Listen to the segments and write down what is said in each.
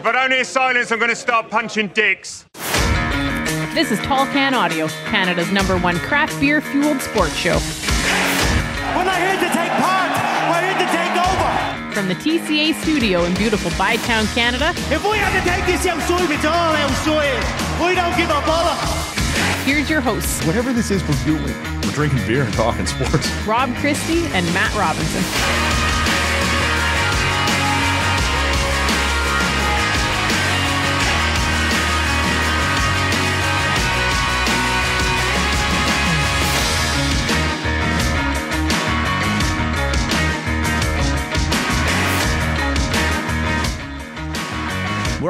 If I don't hear silence, I'm going to start punching dicks. This is Tall Can Audio, Canada's number one craft beer fueled sports show. We're not here to take part. We're here to take over. From the TCA studio in beautiful Bytown, Canada, If we have to take this outside, it's all outside. We don't give a bollocks. here's your hosts, Whatever this is we're doing. We're drinking beer and talking sports. Rob Christie and Matt Robinson.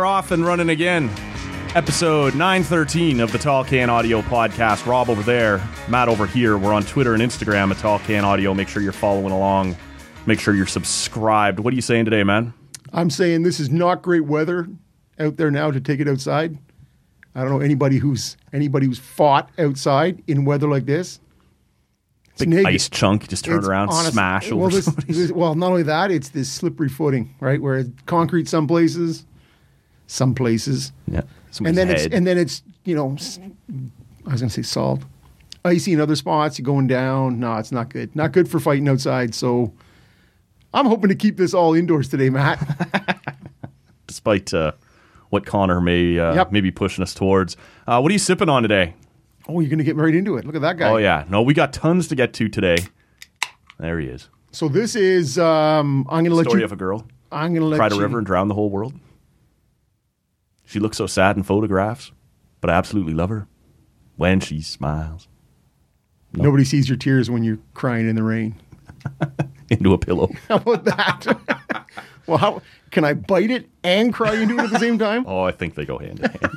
We're off and running again. Episode 913 of the Tall Can Audio podcast. Rob over there, Matt over here. We're on Twitter and Instagram at Tall Can Audio. Make sure you're following along. Make sure you're subscribed. What are you saying today, man? I'm saying this is not great weather out there now to take it outside. I don't know anybody who's anybody who's fought outside in weather like this. It's Big ice chunk. Just turn it's around, honest- smash well, this- this- well, not only that, it's this slippery footing, right? Where it's concrete some places, some places, Yeah. and somebody's then it's and then it's you know, I was gonna say salt, icy in other spots. You're going down. No, it's not good. Not good for fighting outside. So, I'm hoping to keep this all indoors today, Matt. despite uh, what Connor may uh, Yep. may be pushing us towards. Uh, what are you sipping on today? oh, you're gonna get right into it. Look at that guy. Oh yeah, no, we got tons to get to today. There he is. So this is um, I'm gonna let you. Story you. of a girl I'm gonna let cried a you. river and drowned the whole world. She looks so sad in photographs, but I absolutely love her when she smiles Nobody sees your tears when you're crying in the rain. into a pillow. How about that? well, how can I bite it and cry into it at the same time? Oh, I think they go hand in hand.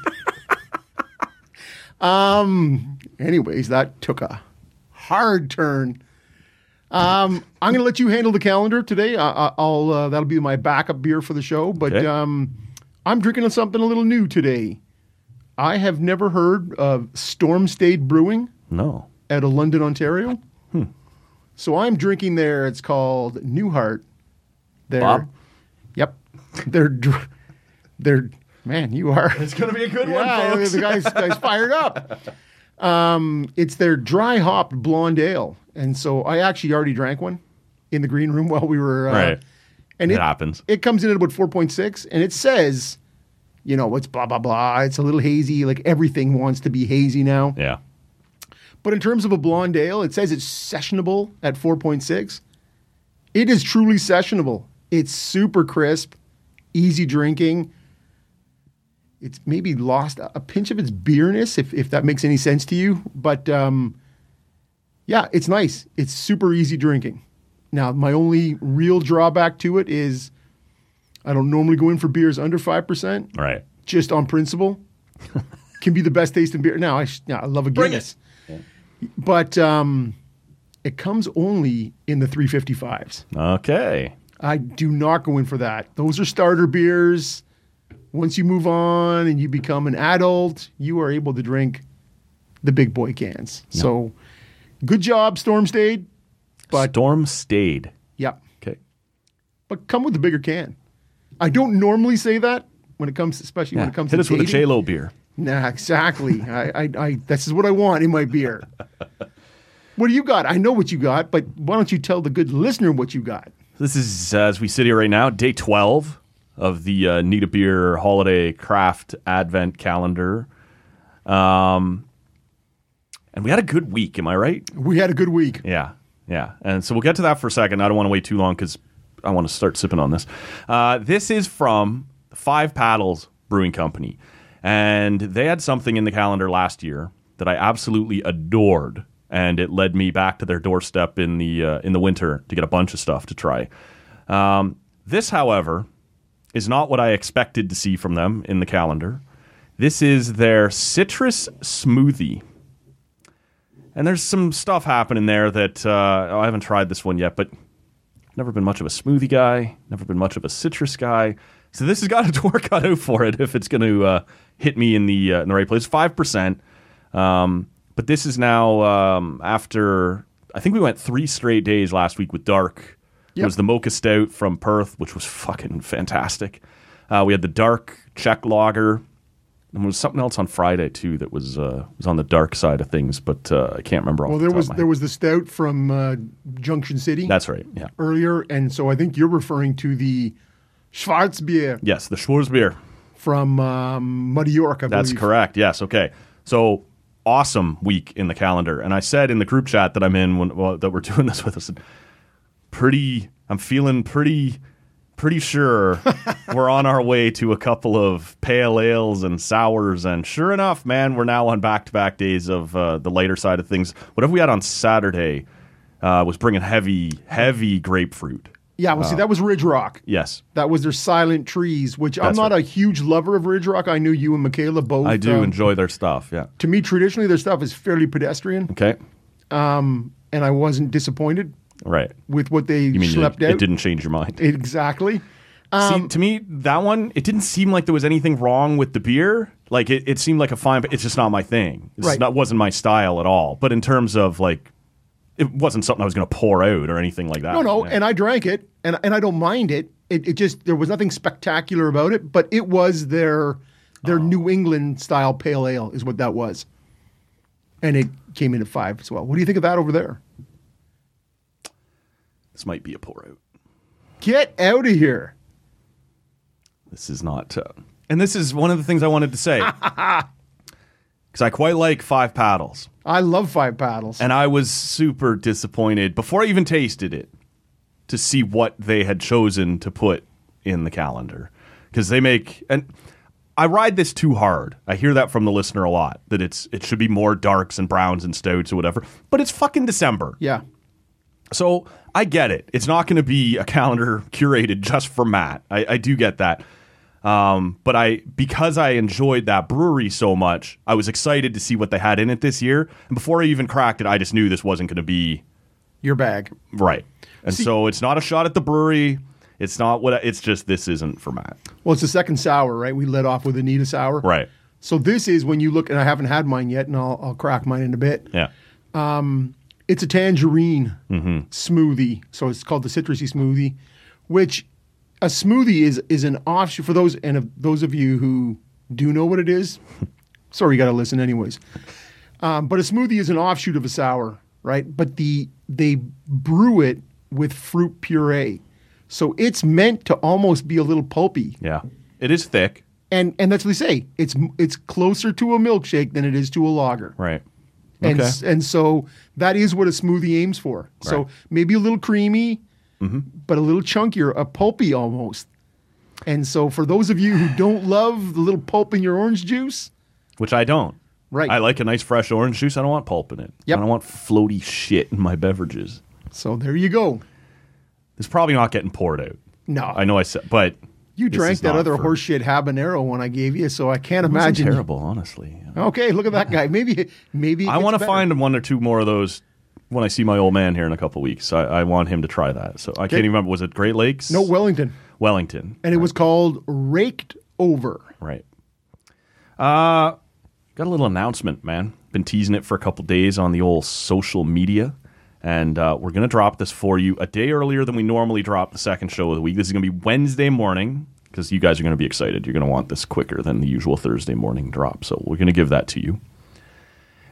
um. Anyways, that took a hard turn. Um, I'm going to let you handle the calendar today. I, I- I'll uh, that'll be my backup beer for the show. But Okay. um, I'm drinking something a little new today. I have never heard of Storm Stayed Brewing No. out of London, Ontario. Hmm. So I'm drinking there. It's called Newhart. They're, Bob? Yep. They're dr- they're man. You are. It's gonna be a good one. Yeah, the guy's, guy's fired up. Um, it's their dry hopped blonde ale, and so I actually already drank one in the green room while we were uh, Right. And It it, happens. It comes in at about four point six, and it says, you know, it's blah blah blah. It's a little hazy. Like everything wants to be hazy now. Yeah. But in terms of a blonde ale, it says it's sessionable at 4.6. It is truly sessionable. It's super crisp, easy drinking. It's maybe lost a a pinch of its beerness, if, if that makes any sense to you. But um, yeah, it's nice. It's super easy drinking. Now, my only real drawback to it is I don't normally go in for beers under 5%, Right. just on principle. Can be the best tasting beer. Now, I, sh- yeah, I love a Bring Guinness but um, it comes only in the 355s. Okay. I do not go in for that. Those are starter beers. Once you move on and you become an adult, you are able to drink the big boy cans. So, good job, Storm Stayed. But Storm stayed. yep, Okay. but come with a bigger can. I don't normally say that when it comes, especially when it comes Hit to us with a dating. J Lo beer. Nah, exactly. I, I, I, this is what I want in my beer. what do you got? I know what you got, but why don't you tell the good listener what you got? This is, uh, as we sit here right now, day 12 of the uh, Need a Beer Holiday Craft Advent Calendar. Um, And we had a good week, am I right? We had a good week. Yeah, yeah. And so we'll get to that for a second. I don't want to wait too long because I want to start sipping on this. Uh, this is from Five Paddles Brewing Company. And they had something in the calendar last year that I absolutely adored. And it led me back to their doorstep in the uh, in the winter to get a bunch of stuff to try. Um, this, however, is not what I expected to see from them in the calendar. This is their citrus smoothie. And there's some stuff happening there that uh, I haven't tried this one yet, but never been much of a smoothie guy, never been much of a citrus guy. So this has got a door cut out for it if it's going to uh, hit me in the uh, in the right place. Five percent, um, but this is now um, after I think we went three straight days last week with dark. It was the mocha stout from Perth, which was fucking fantastic. Uh, we had the dark Czech lager. And there was something else on Friday too that was uh, was on the dark side of things, but uh, I can't remember. Off Well, the there was there was the stout from uh, Junction City That's right. Yeah. earlier, and so I think you're referring to the Schwarzbier Yes, the Schwarzbier. from um, Muddy York. I That's believe. correct. Yes. Okay. So awesome week in the calendar, and I said in the group chat that I'm in when well, that we're doing this with us. Pretty. I'm feeling pretty. Pretty sure we're on our way to a couple of pale ales and sours, and sure enough, man, we're now on back-to-back days of uh, the lighter side of things. Whatever we had on Saturday uh, was bringing heavy, heavy grapefruit. Yeah, well, see, that was Ridge Rock. Yes, That was their Silent Trees, which I'm not right. a huge lover of Ridge Rock. I knew you and Michaela both. I do um, enjoy their stuff. Yeah. To me, traditionally, their stuff is fairly pedestrian, Okay. and I wasn't disappointed Right. with what they You mean schlepped it, out. it didn't change your mind? exactly. Um, See, to me, that one, it didn't seem like there was anything wrong with the beer. Like it, it seemed like a fine, but it's just not my thing. It's Right. not wasn't my style at all. But in terms of like, it wasn't something I was going to pour out or anything like that. No, no, Yeah. and I drank it, and and I don't mind it. It, it just there was nothing spectacular about it, but it was their their Oh. New England style pale ale is what that was, and it came in at five as well. What do you think of that over there? This might be a pour out. Get out of here! This is not. Uh, and this is one of the things I wanted to say because I quite like five paddles. I love five paddles. And I was super disappointed before I even tasted it to see what they had chosen to put in the calendar. Because they make and I ride this too hard. I hear that from the listener a lot that it's it should be more darks and browns and stouts or whatever. But it's fucking December. yeah, So I get it. It's not going to be a calendar curated just for Matt. I, I do get that. Um, but I because I enjoyed that brewery so much, I was excited to see what they had in it this year. And before I even cracked it, I just knew this wasn't going to be your bag. right. And so it's not a shot at the brewery. It's not what I- it's just this isn't for Matt. Well, it's the second sour, right? We led off with Anita sour, Right. So this is when you look, and I haven't had mine yet, and I'll, I'll crack mine in a bit. Yeah. It's a tangerine Mm-hmm. smoothie, so it's called the citrusy smoothie, which a smoothie is is an offshoot for those and of those of you who do know what it is. sorry, you got to listen anyways. Um, but a smoothie is an offshoot of a sour, right? But the they brew it with fruit puree, so it's meant to almost be a little pulpy. Yeah. It is thick. And and that's what they say. It's it's closer to a milkshake than it is to a lager. Right. And, Okay. and so that is what a smoothie aims for. So maybe a little creamy, Mm-hmm. but a little chunkier, a pulpy almost. And so for those of you who don't love the little pulp in your orange juice, Which I don't. Right. I like a nice fresh orange juice. I don't want pulp in it. Yep. I don't want floaty shit in my beverages. so there you go. It's probably not getting poured out. No, I know I said, but you this drank that other for- horseshit habanero one I gave you, so I can't It imagine. terrible, honestly. Okay, look at that guy. Maybe maybe I want to find one or two more of those when I see my old man here in a couple weeks. I, I want him to try that. So I can't even remember. Was it Great Lakes? no Wellington, Wellington. and it was called Raked Over. Right. Uh, got a little announcement, man. Been teasing it for a couple days on the old social media. And uh, we're going to drop this for you a day earlier than we normally drop the second show of the week. This is going to be Wednesday morning because you guys are going to be excited. You're going to want this quicker than the usual Thursday morning drop. So we're going to give that to you.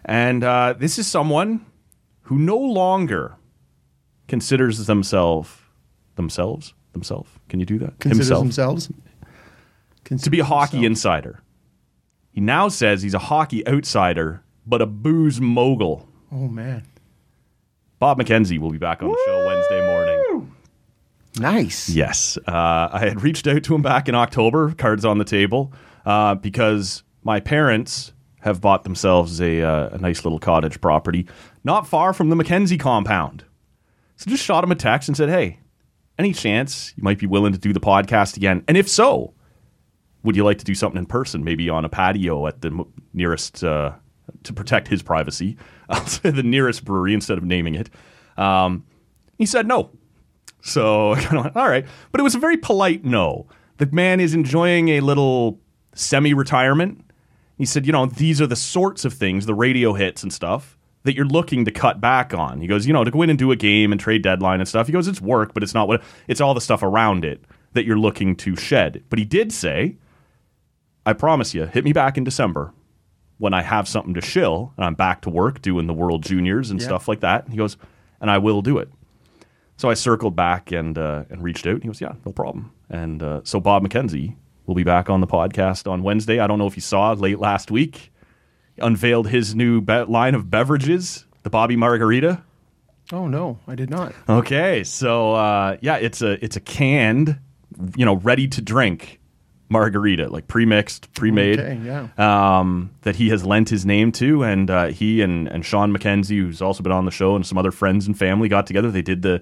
And uh, this is someone who no longer considers themselves themselves themselves. Can you do that? Considers Himself themselves to be a hockey insider. He now says he's a hockey outsider but a booze mogul. Oh man, Bob McKenzie will be back on the show Wednesday morning. nice. Yes. Uh, I had reached out to him back in October, cards on the table, uh, because my parents have bought themselves a, uh, a nice little cottage property not far from the McKenzie compound. So just shot him a text and said, hey, any chance you might be willing to do the podcast again? And if so, would you like to do something in person, maybe on a patio at the m- nearest, uh, to protect his privacy? I'll say the nearest brewery instead of naming it. Um, he said no. So I kind of went, all right. But it was a very polite no. The man is enjoying a little semi retirement. He said, you know, these are the sorts of things, the radio hits and stuff, that you're looking to cut back on. He goes, you know, to go in and do a game and trade deadline and stuff. He goes, it's work, but it's not what, it's all the stuff around it that you're looking to shed. But he did say, I promise you, hit me back in December when I have something to shill and I'm back to work doing the World Juniors and Yeah. stuff like that. He goes, and I will do it. So I circled back and uh, and reached out. And he goes, "Yeah, no problem." And uh, so Bob McKenzie will be back on the podcast on Wednesday. I don't know if you saw late last week, unveiled his new be- line of beverages, the Bobby Margarita. Oh no, I did not. Okay, so uh, yeah, it's a it's a canned, you know, ready to drink margarita, like pre-mixed, pre-made. Okay, yeah. Um, that he has lent his name to, and uh, he and and Sean McKenzie, who's also been on the show, and some other friends and family got together. They did the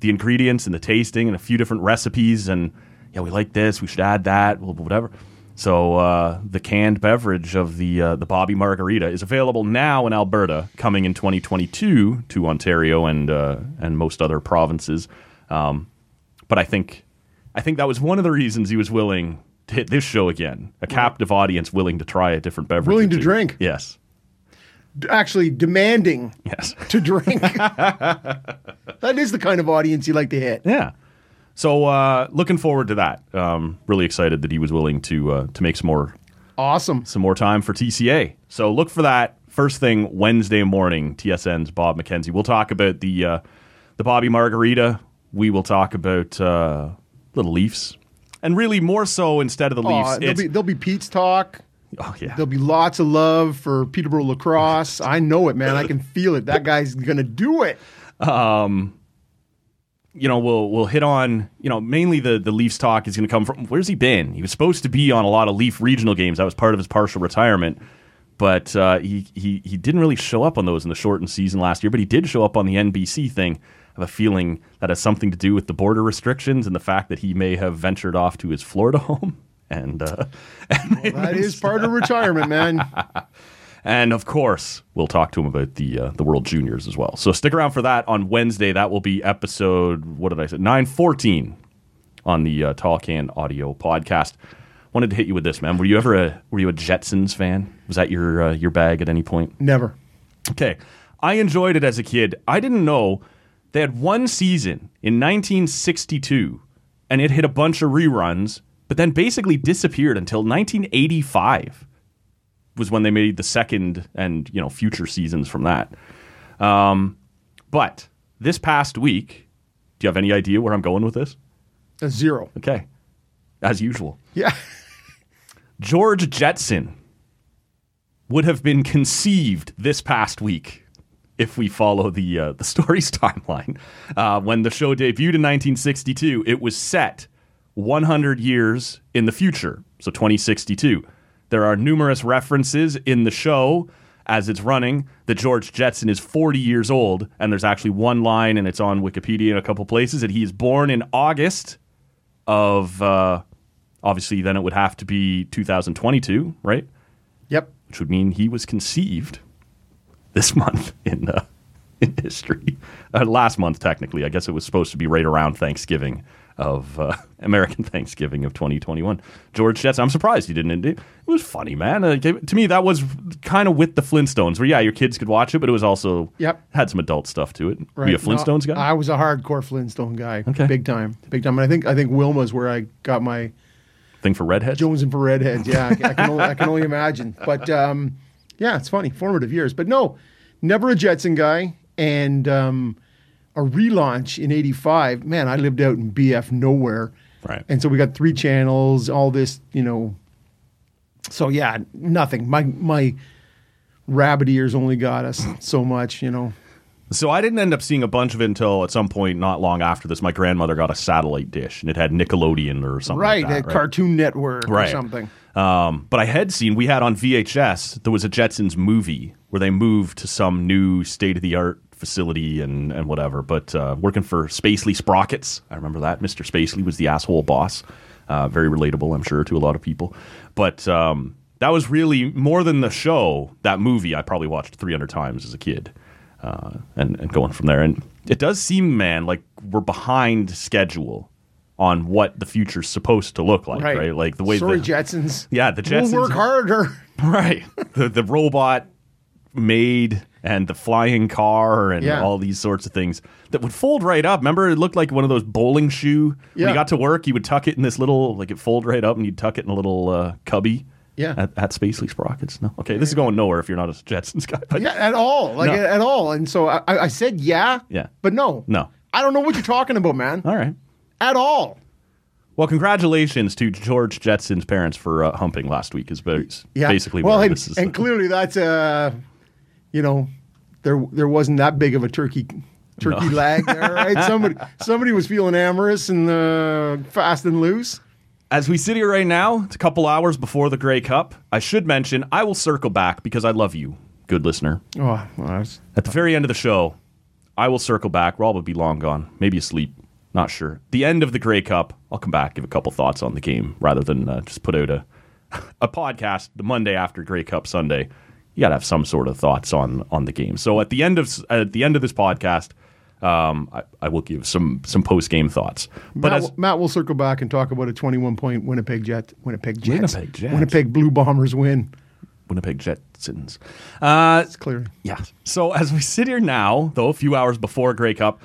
the ingredients and the tasting and a few different recipes, and yeah, we like this. We should add that, whatever. So uh, the canned beverage of the uh, the Bobby Margarita is available now in Alberta, coming in 2022 to Ontario and uh, and most other provinces. Um, but I think I think that was one of the reasons he was willing hit this show again. A captive audience willing to try a different beverage. Willing to drink. Yes. D- Actually, demanding Yes. to drink. that is the kind of audience you like to hit. Yeah. So uh, looking forward to that. Um, really excited that he was willing to uh, to make some more Awesome. some more time for TCA. So look for that first thing Wednesday morning. TSN's Bob McKenzie. We'll talk about the uh, the Bobby Margarita. We will talk about uh, little Leafs, and really more so instead of the Leafs. There'll, be, there'll be Pete's talk. oh yeah, There'll be lots of love for Peterborough lacrosse. I know it, man. I can feel it. That guy's gonna do it. you know, we'll we'll hit on you know mainly the the Leafs talk is going to come from where's he been? He was supposed to be on a lot of Leaf regional games. That was part of his partial retirement, but uh, he he he didn't really show up on those in the shortened season last year. But he did show up on the NBC thing. I have a feeling that has something to do with the border restrictions and the fact that he may have ventured off to his Florida home. And uh, That is part of retirement, man. And of course, we'll talk to him about the uh, the World Juniors as well. So stick around for that on Wednesday. That will be episode what did I say? Nine fourteen on the uh, Tall Can Audio podcast. Wanted to hit you with this, man. Were you ever a were you a Jetsons fan? Was that your uh, your bag at any point? Never. Okay. I enjoyed it as a kid. I didn't know they had one season in 1962 and it hit a bunch of reruns, but then basically disappeared until 1985 was when they made the second and, you know, future seasons from that. Um, but this past week, do you have any idea where I'm going with this? A zero. Okay. As usual. Yeah. George Jetson would have been conceived this past week if we follow the uh, the story's timeline. Uh, when the show debuted in 1962, it was set 100 years in the future, so 2062. There are numerous references in the show as it's running that George Jetson is 40 years old, and there's actually one line, and it's on Wikipedia in a couple places, that he is born in August of. Uh, obviously, then it would have to be 2022, right? Yep. which would mean he was conceived this month in uh, in history. Uh, last month, technically, I guess it was supposed to be right around Thanksgiving of uh, American Thanksgiving of 2021. George Jetson, I'm surprised he didn't. It was funny, man. Uh, to me, that was kind of with the Flintstones, where yeah, your kids could watch it, but it was also Yep. had some adult stuff to it. Were you a Flintstones No, guy? I was a hardcore Flintstone guy. Okay. Big time. Big time. And I think I think Wilma's where I got my Thing for redheads. Jones and for redheads. Yeah, I, I can only, I can only imagine. But um, yeah, it's funny, formative years. But no, never a Jetson guy, and um, a relaunch in '85. Man, I lived out in BF nowhere, Right. and so we got three channels, all this, you know. So yeah, nothing. My my rabbit ears only got us so much, you know. So I didn't end up seeing a bunch of it until at some point not long after this. My grandmother got a satellite dish and it had Nickelodeon or something Right, like that. a Cartoon Network Right. or something. Um, but I had seen we had on VHS there was a Jetsons movie where they moved to some new state of the art facility and and whatever. But uh, working for Spacely Sprockets, I remember that Mr. Spacely was the asshole boss. Uh, very relatable, I'm sure, to a lot of people. But um, that was really more than the show. That movie I probably watched 300 times as a kid, uh, and and going from there. And it does seem, man, like we're behind schedule on what the future's supposed to look like, right? Like the way Sorry, the, Jetsons. yeah, the Jetsons We'll work harder. right? the the robot made and the flying car and Yeah. all these sorts of things that would fold right up. Remember, it looked like one of those bowling shoe. When Yeah. you got to work, you would tuck it in this little like it fold right up, and you'd tuck it in a little uh, cubby. Yeah. at, at Spacely Sprockets. No, okay, this is going nowhere if you're not a Jetsons guy. But Yeah, at all. Like No. at all. And so I, I said yeah. Yeah. But no. No. I don't know what you're talking about, man. all right. At all. Well, congratulations to George Jetson's parents for uh, humping last week. Is Yeah. basically well, and, this is. and clearly that's uh, you know, there there wasn't that big of a turkey turkey lag there, right? Somebody somebody was feeling amorous and uh, fast and loose. As we sit here right now, it's a couple hours before the Grey Cup. I should mention I will circle back because I love you, good listener. Oh, well, that's- At the very end of the show, I will circle back. Rob will be long gone, maybe asleep, not sure. The end of the Grey Cup, I'll come back give a couple thoughts on the game rather than uh, just put out a a podcast the Monday after Grey Cup Sunday. You got to have some sort of thoughts on on the game. So at the end of at the end of this podcast, um, I, I will give some some post game thoughts. But Matt, as, Matt will circle back and talk about a 21 point Winnipeg Jet, Winnipeg Jets, Winnipeg Jets. Winnipeg Blue Bombers win. Winnipeg Jetsons. Uh, It's clear. Yeah. So as we sit here now, though, a few hours before Grey Cup,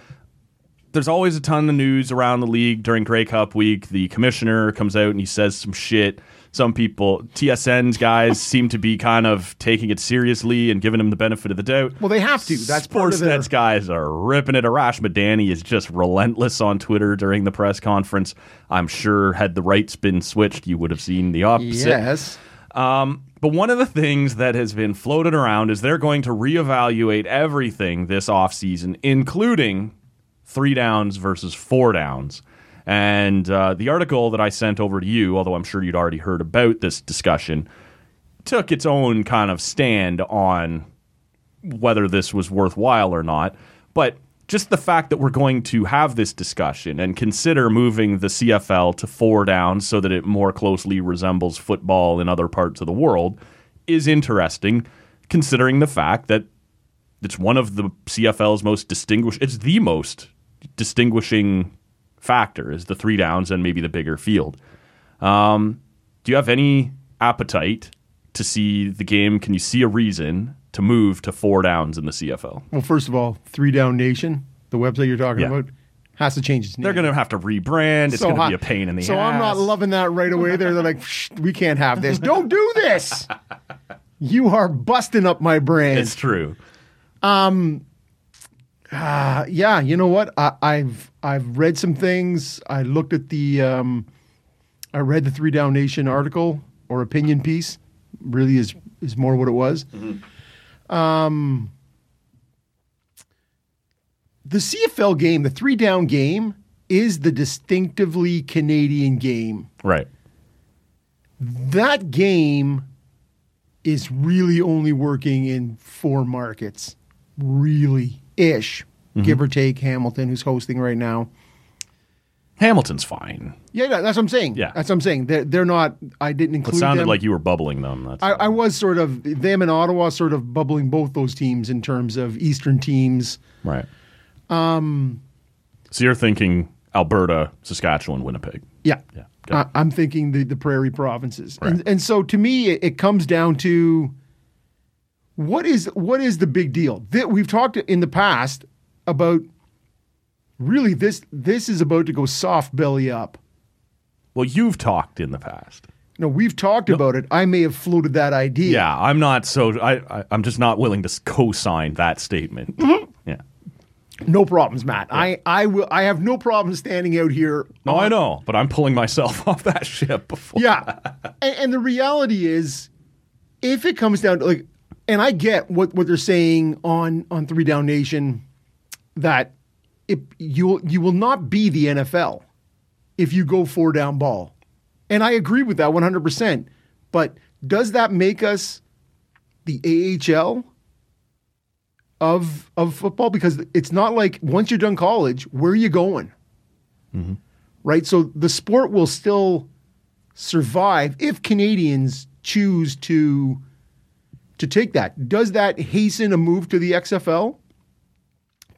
there's always a ton of news around the league during Grey Cup week. The commissioner comes out and he says some shit. Some people, TSN's guys, seem to be kind of taking it seriously and giving him the benefit of the doubt. Well, they have to. That's part of their- Sportsnet's guys are ripping it. Arash Madani is just relentless on Twitter during the press conference. I'm sure had the rights been switched, you would have seen the opposite. Yes. Um, but one of the things that has been floated around is they're going to reevaluate everything this offseason, including three downs versus four downs. And uh, the article that I sent over to you, although I'm sure you'd already heard about this discussion, took its own kind of stand on whether this was worthwhile or not. But just the fact that we're going to have this discussion and consider moving the CFL to four downs so that it more closely resembles football in other parts of the world is interesting, considering the fact that it's one of the CFL's most distinguished, it's the most distinguishing factor is the three downs and maybe the bigger field. Um, do you have any appetite to see the game? Can you see a reason to move to four downs in the CFL? Well, first of all, Three Down Nation, the website you're talking Yeah. about, has to change its name. They're going to have to rebrand. It's So going to be a pain in the so ass. So I'm not loving that right away. There, they're like, we can't have this. Don't do this. You are busting up my brand. It's true. Uh, yeah, you know what? I, I've I've read some things. I looked at the um, I read the Three Down Nation article or opinion piece. Really is is more what it was. Um, the CFL game, the three down game, is the distinctively Canadian game. Right. That game is really only working in four markets, really ish, give or take. Hamilton, who's hosting right now. Hamilton's fine. Yeah, that's what I'm saying. Yeah. that's what I'm saying. They're, they're not. I didn't include. It sounded them. like you were bubbling them. That's I, I was sort of them and Ottawa, sort of bubbling both those teams in terms of Eastern teams. right. Um. So you're thinking Alberta, Saskatchewan, Winnipeg. Yeah, Yeah. I, I'm thinking the the prairie provinces, and and so to me, it, it comes down to what is what is the big deal? That we've talked in the past about. Really, this this is about to go soft belly up. Well, you've talked in the past. No, we've talked about it. I may have floated that idea. Yeah, I'm not so. I, I I'm just not willing to co-sign that statement. Mm-hmm. Yeah. No problems, Matt. I I will. I have no problem standing out here. No, I know, but I'm pulling myself off that ship before. Yeah, and, and the reality is, if it comes down to like, and I get what, what they're saying on on Three Down Nation that if you you will not be the NFL if you go four down ball, and I agree with that one hundred percent. But does that make us the AHL of of football? Because it's not like once you're done college, where are you going? Mm-hmm. Right. So the sport will still survive if Canadians choose to to take that. Does that hasten a move to the XFL?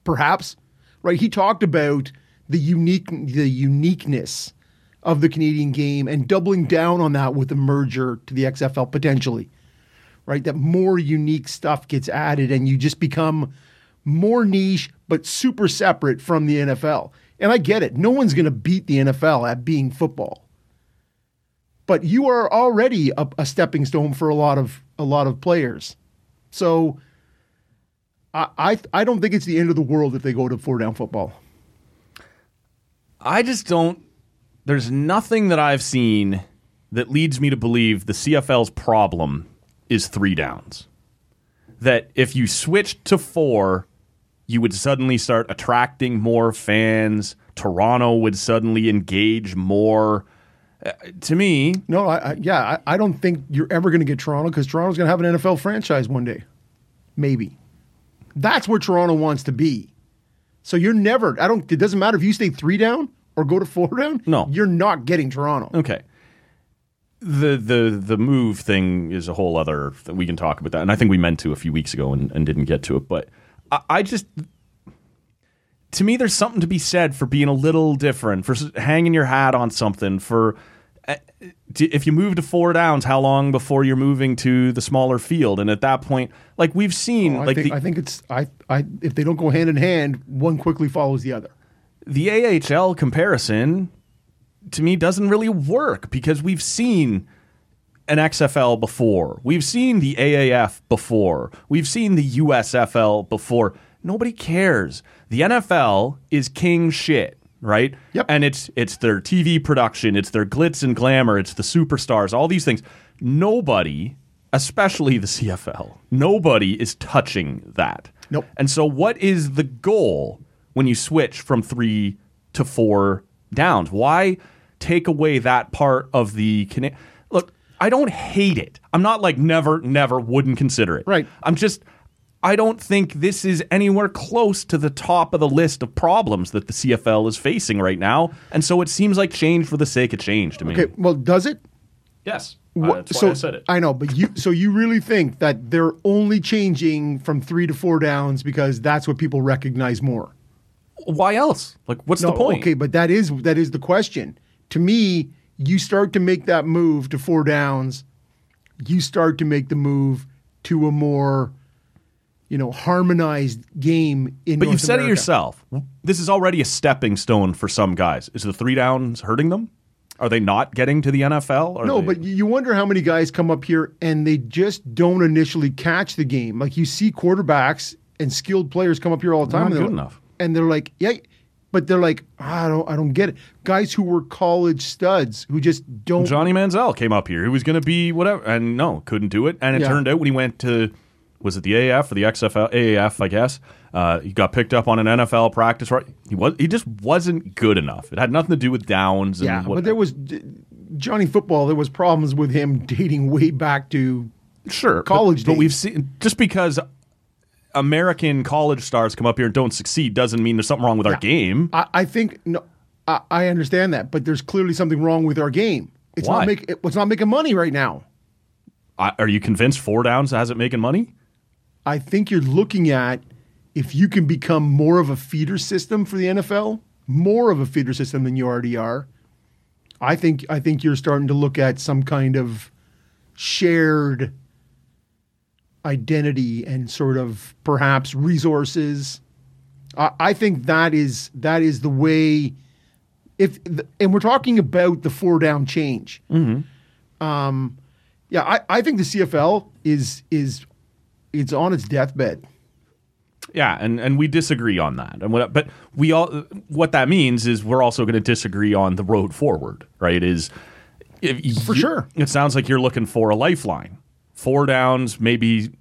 Perhaps. Right. He talked about the unique the uniqueness of the Canadian game and doubling down on that with a merger to the XFL potentially. Right? That more unique stuff gets added and you just become more niche but super separate from the NFL. And I get it. No one's going to beat the NFL at being football. But you are already a, a stepping stone for a lot of a lot of players. So I, I I don't think it's the end of the world if they go to four down football. I just don't. There's nothing that I've seen that leads me to believe the CFL's problem is three downs. That if you switched to four, you would suddenly start attracting more fans. Toronto would suddenly engage more. Uh, to me, No, I, I yeah, I, I don't think you're ever going to get Toronto because Toronto's going to have an NFL franchise one day, maybe. That's where Toronto wants to be. So you're never. I don't. It doesn't matter if you stay three down or go to four down. No. you're not getting Toronto. Okay. The the the move thing is a whole other. We can talk about that, and I think we meant to a few weeks ago and, and didn't get to it. But I, I just, to me, there's something to be said for being a little different, for hanging your hat on something. For Uh, if you move to four downs, how long before you're moving to the smaller field? And at that point, like we've seen, oh, I like think the, I think it's I I if they don't go hand in hand, one quickly follows the other. the AHL comparison to me doesn't really work because we've seen an XFL before. We've seen the AAF before. We've seen the USFL before. Nobody cares. The NFL is king shit, right? Yep. And it's it's their TV production, it's their glitz and glamour, it's the superstars, all these things. Nobody, especially the CFL, nobody is touching that. Nope. And so, what is the goal when you switch from three to four downs? Why take away that part of the look? I don't hate it. I'm not like never, never wouldn't consider it. Right. I'm just. I don't think this is anywhere close to the top of the list of problems that the CFL is facing right now, and so it seems like change for the sake of change to me. Okay, well, does it? Yes. What- uh, that's why so I said it. I know, but you so you really think that they're only changing from three to four downs because that's what people recognize more? why else? Like, what's the point? Okay, but that is that is the question. To me, you start to make that move to four downs, you start to make the move to a more, you know, harmonized game in. But North you've said it yourself. This is already a stepping stone for some guys. Is the three downs hurting them? Are they not getting to the NFL? Are No, they- but you wonder how many guys come up here and they just don't initially catch the game. Like you see quarterbacks and skilled players come up here all the time. Not and they're good like- enough. And they're like, yeah, but they're like, ah, I don't, I don't get it. Guys who were college studs who just don't. Johnny Manziel came up here. He was going to be whatever, and no, couldn't do it. And it Yeah. turned out when he went to was it the AAF or the XFL? AAF, I guess. Uh, he got picked up on an NFL practice. Right, he was he just wasn't good enough. It had nothing to do with downs. And yeah, but there was Johnny Football. There was problems with him dating way back to sure college but, days. we've seen just because American college stars come up here and don't succeed doesn't mean there's something wrong with our game. I, I think no, I, I understand that, but there's clearly something wrong with our game. It's Why? not make, it's not making money right now. I, are you convinced four downs hasn't making money? I think you're looking at if you can become more of a feeder system for the NFL, more of a feeder system than you already are. I think I think you're starting to look at some kind of shared identity and sort of perhaps resources. I, I think that is that is the way. If and we're talking about the four down change. Um, yeah, I, I think the CFL is is it's on its deathbed. Yeah, and, and we disagree on that. And what, but we all what that means is we're also going to disagree on the road forward, right? Is For you- sure. It sounds like you're looking for a lifeline. Four downs, maybe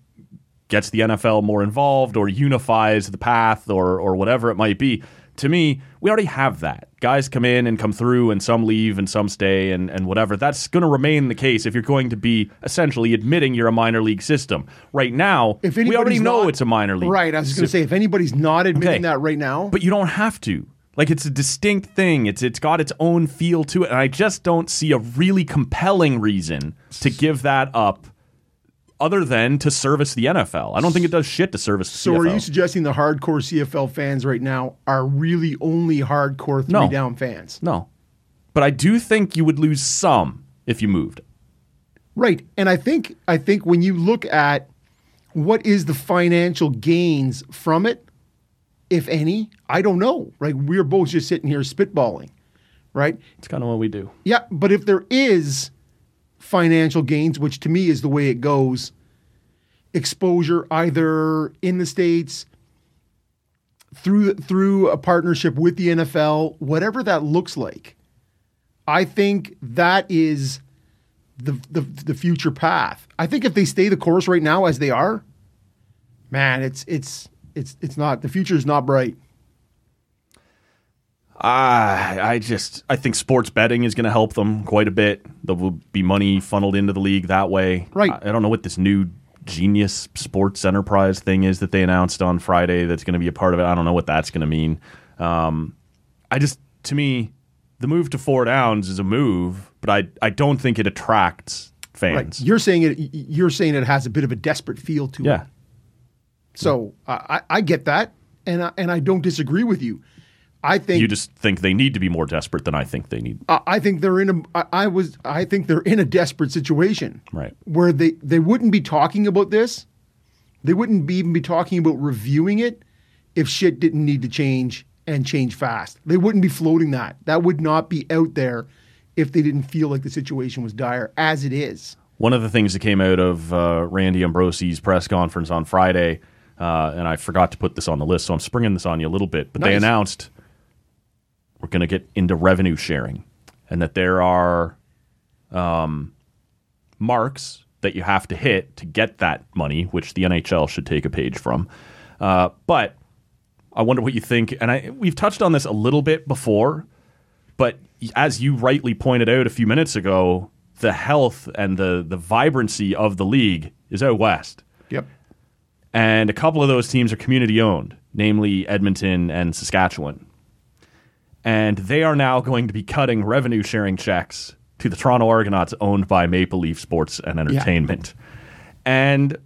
gets the NFL more involved or unifies the path or or whatever it might be. To me, we already have that. Guys come in and come through, and some leave and some stay, and, and whatever. That's going to remain the case if you're going to be essentially admitting you're a minor league system. Right now, If we already know not- it's a minor league. Right. I was going to say, if anybody's not admitting Okay. that right now, But you don't have to. Like it's a distinct thing. It's it's got its own feel to it, and I just don't see a really compelling reason to give that up, other than to service the NFL. I don't think it does shit to service the so CFL. are you suggesting the hardcore CFL fans right now are really only hardcore three No. down fans? no, but I do think you would lose some if you moved. Right. And I think I think when you look at what is the financial gains from it, if any, I don't know. Right. We're both just sitting here spitballing. Right. It's kind of what we do. Yeah, but if there is financial gains, which to me is the way it goes, exposure either in the states through through a partnership with the NFL, whatever that looks like, I think that is the the, the future path. I think if they stay the course right now as they are, man, it's it's it's it's not the future is not bright. I I just I think sports betting is going to help them quite a bit. There will be money funneled into the league that way. Right. I, I don't know what this new genius sports enterprise thing is that they announced on Friday that's going to be a part of it. I don't know what that's going to mean. Um, I just to me the move to four downs is a move, but I I don't think it attracts Right. fans. You're saying it. You're saying it has a bit of a desperate feel to it. yeah. So I, I I get that, and I, and I don't disagree with you. I think You just think they need to be more desperate than I think they need. I I think they're in a. I I was. I think they're in a desperate situation. Right. Where they they wouldn't be talking about this. They wouldn't be, even be talking about reviewing it if shit didn't need to change and change fast. They wouldn't be floating that. That would not be out there if they didn't feel like the situation was dire as it is. One of the things that came out of uh, Randy Ambrosie's press conference on Friday, uh, and I forgot to put this on the list, so I'm springing this on you a little bit, but they announced we're going to get into revenue sharing and that there are um, marks that you have to hit to get that money, which the NHL should take a page from. Uh, but I wonder what you think. And I, we've touched on this a little bit before, but as you rightly pointed out a few minutes ago, the health and the the vibrancy of the league is out west, Yep. and a couple of those teams are community owned, namely Edmonton and Saskatchewan. And they are now going to be cutting revenue sharing checks to the Toronto Argonauts, owned by Maple Leaf Sports and Entertainment, and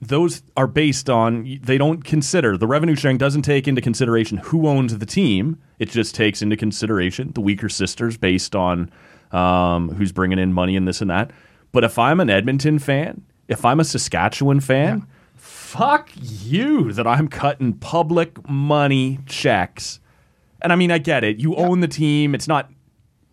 those are based on they don't consider the revenue sharing doesn't take into consideration who owns the team. It just takes into consideration the weaker sisters based on um, who's bringing in money and this and that. But if i'm an edmonton fan if i'm a saskatchewan fan fuck you that i'm cutting public money checks and i mean i get it you own the team it's not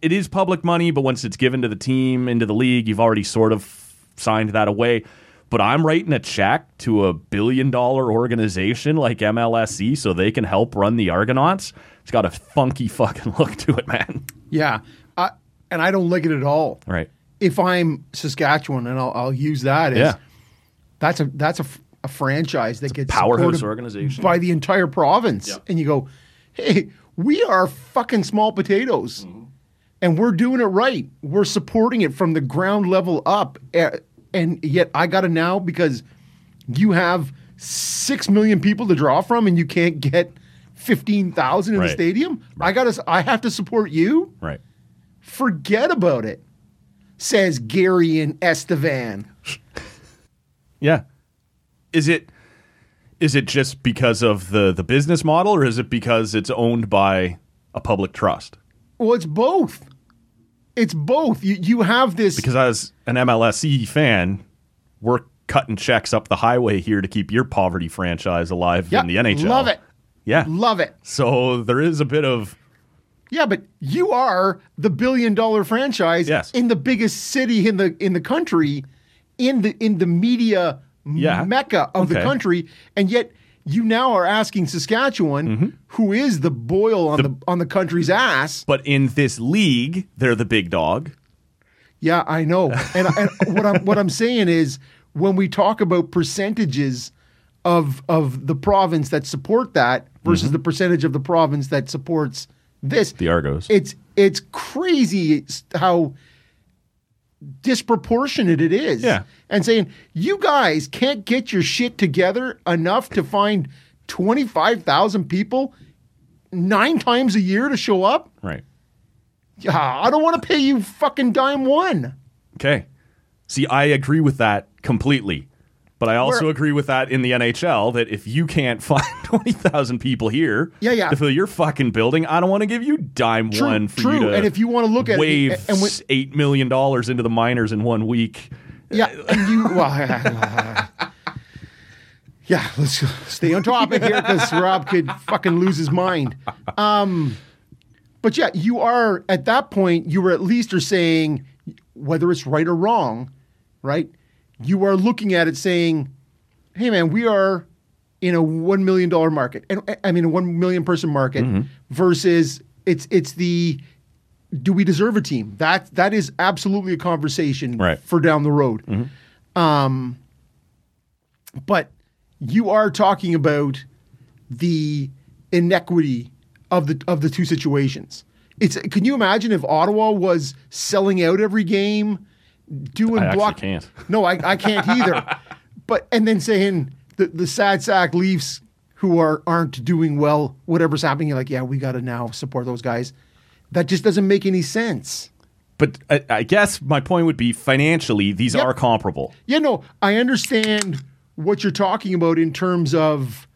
it is public money, but once it's given to the team, into the league, you've already sort of signed that away. But I'm writing a check to a billion dollar organization like MLSE so they can help run the Argonauts. It's got a funky fucking look to it, man. Yeah. I, and I don't like it at all. Right. If I'm Saskatchewan, and I'll, I'll use that as Yeah. that's a that's a, f- a franchise that gets powerhouse organization. by the entire province, Yep. and you go, "Hey, we are fucking small potatoes, Mm-hmm. and we're doing it right. We're supporting it from the ground level up, and yet I got to now because you have six million people to draw from, and you can't get fifteen thousand in Right. the stadium. I got to. I have to support you. Right. Forget about it," says Gary and Estevan. Yeah. Is it is it just because of the the business model or is it because it's owned by a public trust? Well, it's both. It's both. You you have this Because as an MLSE fan, we're cutting checks up the highway here to keep your poverty franchise alive Yeah, in the NHL. Love it. Yeah. Love it. So there is a bit of Yeah, but you are the billion dollar franchise Yes. in the biggest city in the in the country, in the in the media Yeah. mecca of the country, and yet you now are asking Saskatchewan, Mm-hmm. who is the boil on the, on the country's ass. but in this league, they're the big dog. Yeah, I know. And, and what I'm what I'm saying is when we talk about percentages of of the province that support that versus the percentage of the province that supports this. The Argos. It's it's crazy how disproportionate it is. Yeah. And saying, you guys can't get your shit together enough to find 25,000 people nine times a year to show up? right. Yeah, I don't want to pay you fucking dime one. Okay. See, I agree with that completely. But I also Where- agree with that in the NHL that if you can't find 20,000 people here Yeah, yeah. to fill your fucking building, I don't want to give you dime True, one for true. you to And if you wanna look at it, wave and when- $8 million into the minors in one week. Yeah, and you. Well, yeah, let's stay on topic here because Rob could fucking lose his mind. Um, but yeah, you are at that point. You were at least are saying whether it's right or wrong, right? You are looking at it saying, "Hey, man, we are in a one million dollar market, and I mean a one million person market versus it's it's the." Do we deserve a team? That that is absolutely a conversation Right. for down the road. Um, but you are talking about the inequity of the of the two situations. It's can you imagine if Ottawa was selling out every game, doing I block? can't. No, I, I can't either. but and then saying the the sad sack Leafs who are aren't doing well, whatever's happening, you're like, yeah, we got to now support those guys. That just doesn't make any sense. But I, I guess my point would be financially, these Yep. are comparable. Yeah, no, I understand what you're talking about in terms of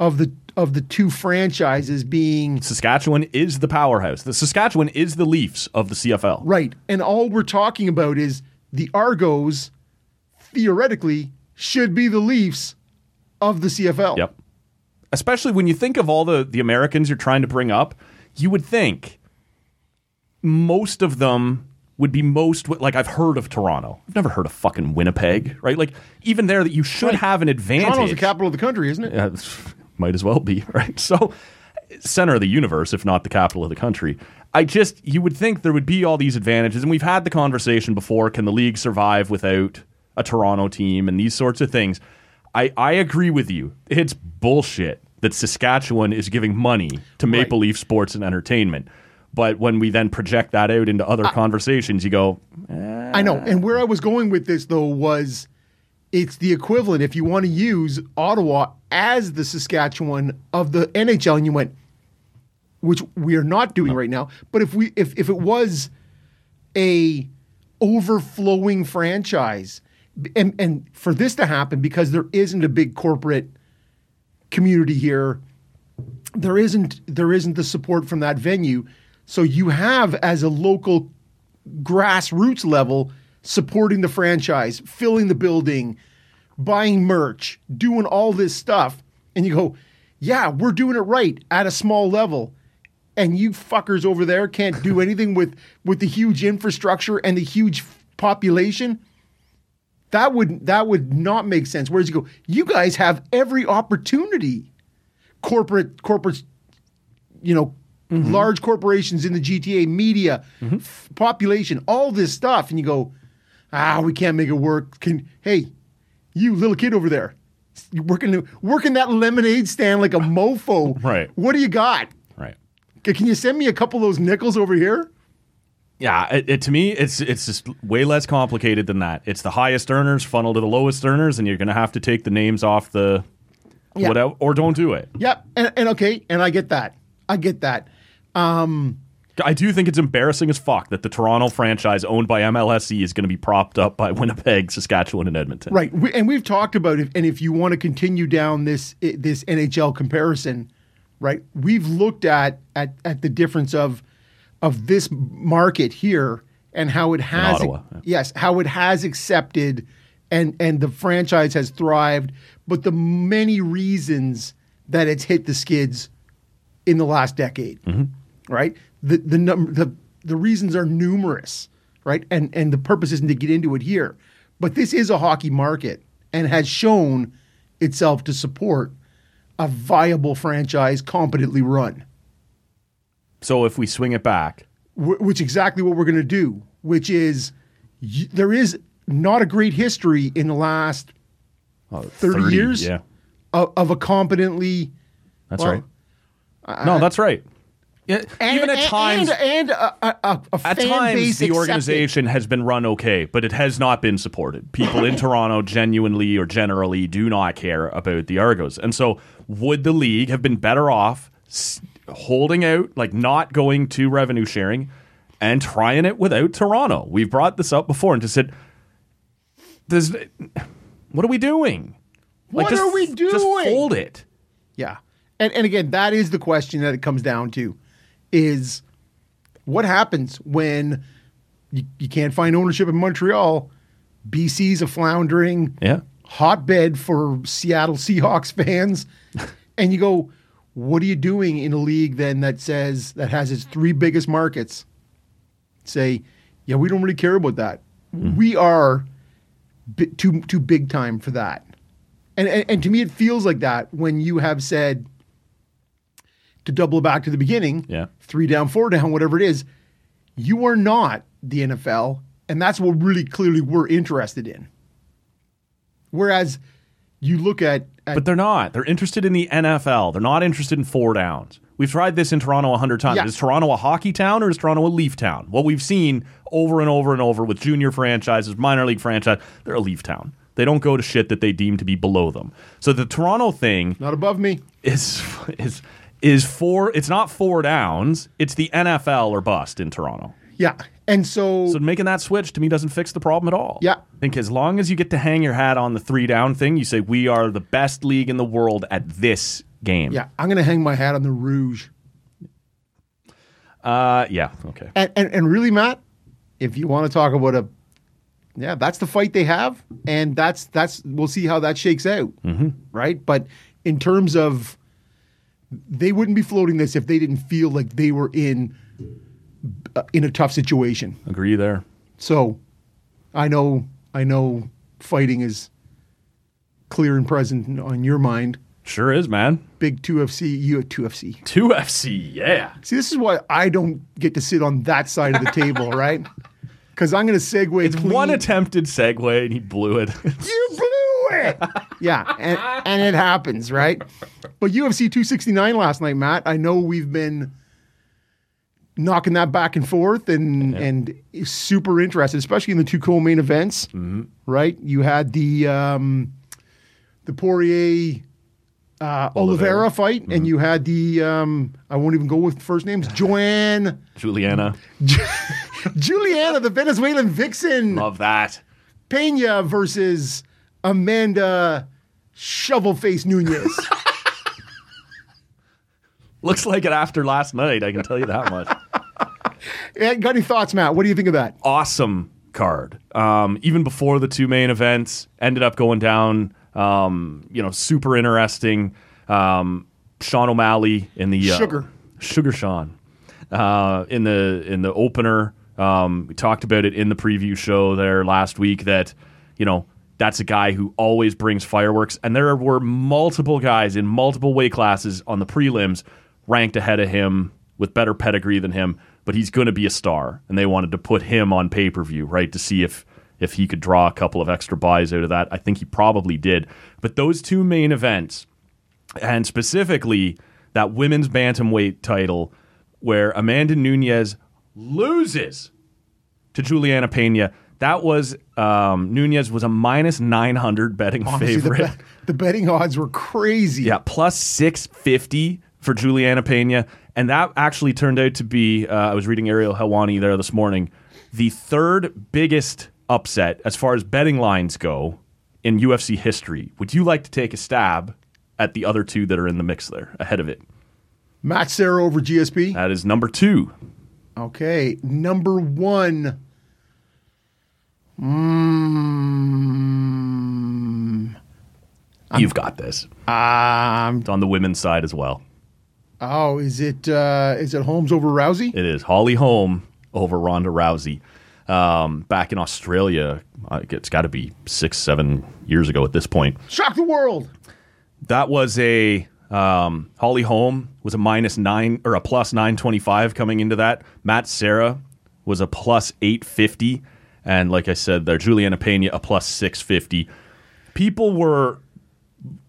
of the of the two franchises being Saskatchewan is the powerhouse. The Saskatchewan is the Leafs of the CFL. right, and all we're talking about is the Argos theoretically should be the Leafs of the CFL. Yep. Especially when you think of all the, the Americans you're trying to bring up, you would think most of them would be most like I've heard of Toronto. I've never heard of fucking Winnipeg, right? Like even there that you should have an advantage. Toronto's the capital of the country, isn't it? Yeah, might as well be, right? So, center of the universe, if not the capital of the country. I just, you would think there would be all these advantages. And we've had the conversation before can the league survive without a Toronto team and these sorts of things? I, I agree with you. It's bullshit that Saskatchewan is giving money to Maple Right. Leaf Sports and Entertainment. But when we then project that out into other conversations, you go, I know. And ah. where I was going with this though was it's the equivalent if you want to use Ottawa as the Saskatchewan of the NHL and you went which we are not doing right now, but if we if if it was a overflowing franchise and and for this to happen because there isn't a big corporate community here there isn't there isn't the support from that venue. So you have as a local grassroots level supporting the franchise filling the building buying merch doing all this stuff and you go yeah we're doing it right at a small level and you fuckers over there can't do anything with with the huge infrastructure and the huge population that would that would not make sense. Whereas you go you guys have every opportunity. Corporate corporate you know large corporations in the GTA media f- population all this stuff. And you go ah we can't make it work. Can hey you little kid over there you working working that lemonade stand like a mofo. Right. what do you got can you send me a couple of those nickels over here Yeah, it, it, to me, it's it's just way less complicated than that. It's the highest earners funnel to the lowest earners, and you're going to have to take the names off the Yeah. whatever, or don't do it. yep and, and okay and I get that I get that um, I do think it's embarrassing as fuck that the Toronto franchise owned by MLSE is going to be propped up by Winnipeg, Saskatchewan, and Edmonton. Right, we, and we've talked about it. And if you want to continue down this eh, this NHL comparison, right, we've looked at at at the difference of of this market here and how it has Ottawa, yeah. yes how it has accepted and and the franchise has thrived, but the many reasons that it's hit the skids in the last decade, mm-hmm. right? The the number the the reasons are numerous, right? And and the purpose isn't to get into it here, but this is a hockey market and has shown itself to support a viable franchise competently run, So if we swing it back, wh- which exactly what we're going to do, which is y- there is not a great history in the last 30, years Yeah, of, of a competently that's Well, right. no, that's right. Yeah, and, even at and- times, and, and a, a, a, a at fan times the accepted. organization has been run okay, but it has not been supported. People in Toronto genuinely or generally do not care about the Argos, and so would the league have been better off holding out, like not going to revenue sharing, and trying it without Toronto? We've brought this up before and just said, "Does what are we doing? What just, are we doing? Just fold it." Yeah. And and again, that is the question that it comes down to is what happens when you, you can't find ownership in Montreal? BC's a floundering Yeah. hotbed for Seattle Seahawks fans. and you go, what are you doing in a league then that says that has its three biggest markets? Say, yeah, we don't really care about that. Mm-hmm. We are bi- too too big time for that. And, and and to me, it feels like that when you have said to double back to the beginning, Yeah. three down, four down, whatever it is, you are not the NFL, and that's what really clearly we're interested in. Whereas you look at, at But they're not. They're interested in the NFL. They're not interested in four downs. We've tried this in Toronto a hundred times. Yeah. Is Toronto a hockey town or is Toronto a Leaf town? What we've seen over and over and over with junior franchises, minor league franchise, they're a Leaf town. They don't go to shit that they deem to be below them. So the Toronto thing not above me. is is is four. It's not four downs. It's the NFL or bust in Toronto. Yeah. And so, So making that switch to me doesn't fix the problem at all. Yeah. I think as long as you get to hang your hat on the three down thing, you say we are the best league in the world at this game. yeah, I'm going to hang my hat on the Rouge. Uh, yeah. Okay. And, and and really, Matt, if you want to talk about a, yeah, that's the fight they have, and that's that's we'll see how that shakes out, mm-hmm. right? But in terms of, they wouldn't be floating this if they didn't feel like they were in, uh, in a tough situation. Agree there. So, I know I know fighting is clear and present on your mind. Sure is, man. Big two FC, you at two FC. Two FC. Yeah. See, this is why I don't get to sit on that side of the table, right? Because I'm going to segue. It's clean. one attempted segue and he blew it. You blew it. yeah, and, and it happens, right? But UFC 269 last night, Matt. I know we've been knocking that back and forth, and and super interested, especially in the two co-main events. Right? You had the um, the Poirier. Uh, Oliveira fight, and you had the um, I won't even go with first names. Joanne Juliana. Juliana, the Venezuelan vixen. Love that. Pena versus Amanda Shovelface Nunes. Looks like it after last night, I can tell you that much. Yeah, Got any thoughts, Matt? What do you think of that? awesome card. Um, even before the two main events, ended up going down. Um, you know, super interesting. Um, Sean O'Malley in the uh, Sugar. Sugar Sean uh, in the in the opener. Um, we talked about it in the preview show there last week that you know that's a guy who always brings fireworks, and there were multiple guys in multiple weight classes on the prelims ranked ahead of him with better pedigree than him, but he's going to be a star, and they wanted to put him on pay per view, right, to see if if he could draw a couple of extra buys out of that. I think he probably did, but those two main events and specifically that women's bantamweight title where Amanda Nunes loses to Juliana Pena. That was um, Nunes was a minus nine hundred betting Honestly, the, favorite. the betting odds were crazy. Yeah, plus 650 for Juliana Pena. And that actually turned out to be, uh, I was reading Ariel Helwani there this morning, the third biggest upset as far as betting lines go in UFC history. Would you like to take a stab at the other two that are in the mix there ahead of it? Matt Serra over GSP. That is number two. Okay, number one. Mm, You've got this. um, It's on the women's side as well. oh, is it uh, is it Holmes over Rousey? It is Holly Holm over Ronda Rousey. Um, back in Australia, uh, it's got to be six, seven years ago at this point. Shock the world. That was a um, Holly Holm was a minus nine or a plus nine twenty five coming into that. Matt Serra was a plus eight fifty, and like I said, there Juliana Pena a plus six fifty. people were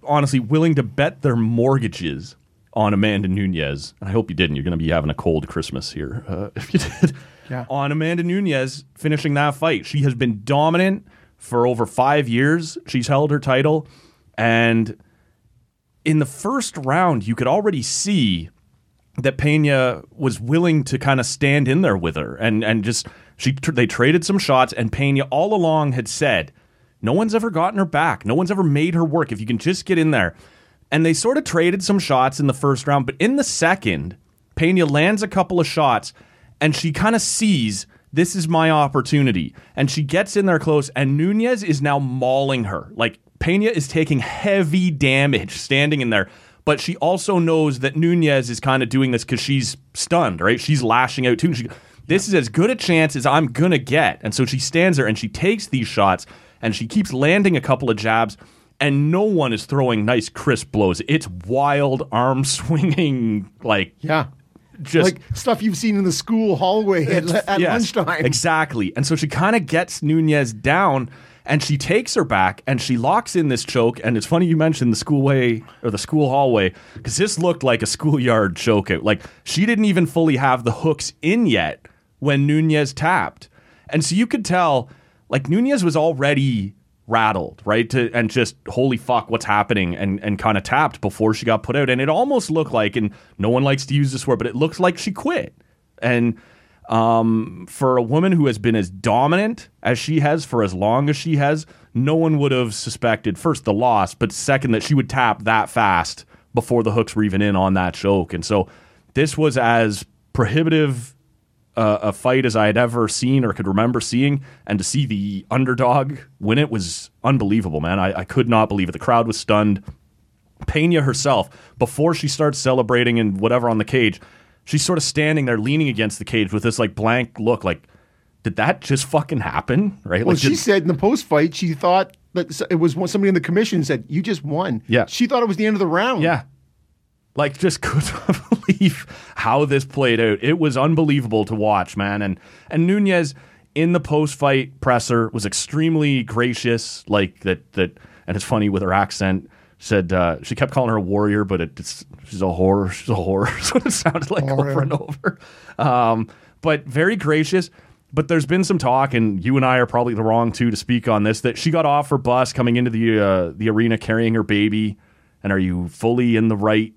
honestly willing to bet their mortgages on Amanda Nunes. And I hope you didn't. You're going to be having a cold Christmas here uh, if you did. Yeah. On Amanda Nunes finishing that fight. She has been dominant for over five years. She's held her title. And in the first round, you could already see that Pena was willing to kind of stand in there with her and and just she they traded some shots and Pena all along had said no one's ever gotten her back no one's ever made her work if you can just get in there and they sort of traded some shots in the first round but in the second Pena lands a couple of shots and she kind of sees this is my opportunity and she gets in there close and Nunes is now mauling her like Pena is taking heavy damage standing in there but she also knows that Nunes is kind of doing this because she's stunned, right? She's lashing out too. She, this is as good a chance as I'm gonna get, and so she stands there and she takes these shots and she keeps landing a couple of jabs, and no one is throwing nice crisp blows. It's wild arm swinging, like Yeah. just like stuff you've seen in the school hallway at, at Yes, lunchtime. Exactly. And so she kind of gets Nunes down and she takes her back and she locks in this choke. And it's funny you mentioned the schoolway or the school hallway because this looked like a schoolyard choke. Like she didn't even fully have the hooks in yet when Nunes tapped. And so you could tell like Nunes was already rattled, right? To and just holy fuck, what's happening? And and kind of tapped before she got put out. And it almost looked like, and no one likes to use this word, but it looks like she quit. And um, for a woman who has been as dominant as she has for as long as she has, no one would have suspected first the loss, but second that she would tap that fast before the hooks were even in on that choke. And so this was as prohibitive uh, a fight as I had ever seen or could remember seeing, and to see the underdog win it was unbelievable, man. I, I could not believe it. The crowd was stunned. Pena herself, before she starts celebrating and whatever on the cage, she's sort of standing there leaning against the cage with this like blank look, like, did that just fucking happen? Right? well, like, she did- said in the post fight, she thought that it was somebody in the commission said, You just won. Yeah. She thought it was the end of the round. Yeah. Like just could not believe how this played out. It was unbelievable to watch, man. And and Nunes in the post fight presser was extremely gracious. Like that that and it's funny with her accent. Said uh, she kept calling her a warrior, but it, it's she's a whore. She's a whore. That's what it sounded like over and over. Um, but very gracious. But there's been some talk, and you and I are probably the wrong two to speak on this. That she got off her bus coming into the uh, the arena carrying her baby, and are you fully in the right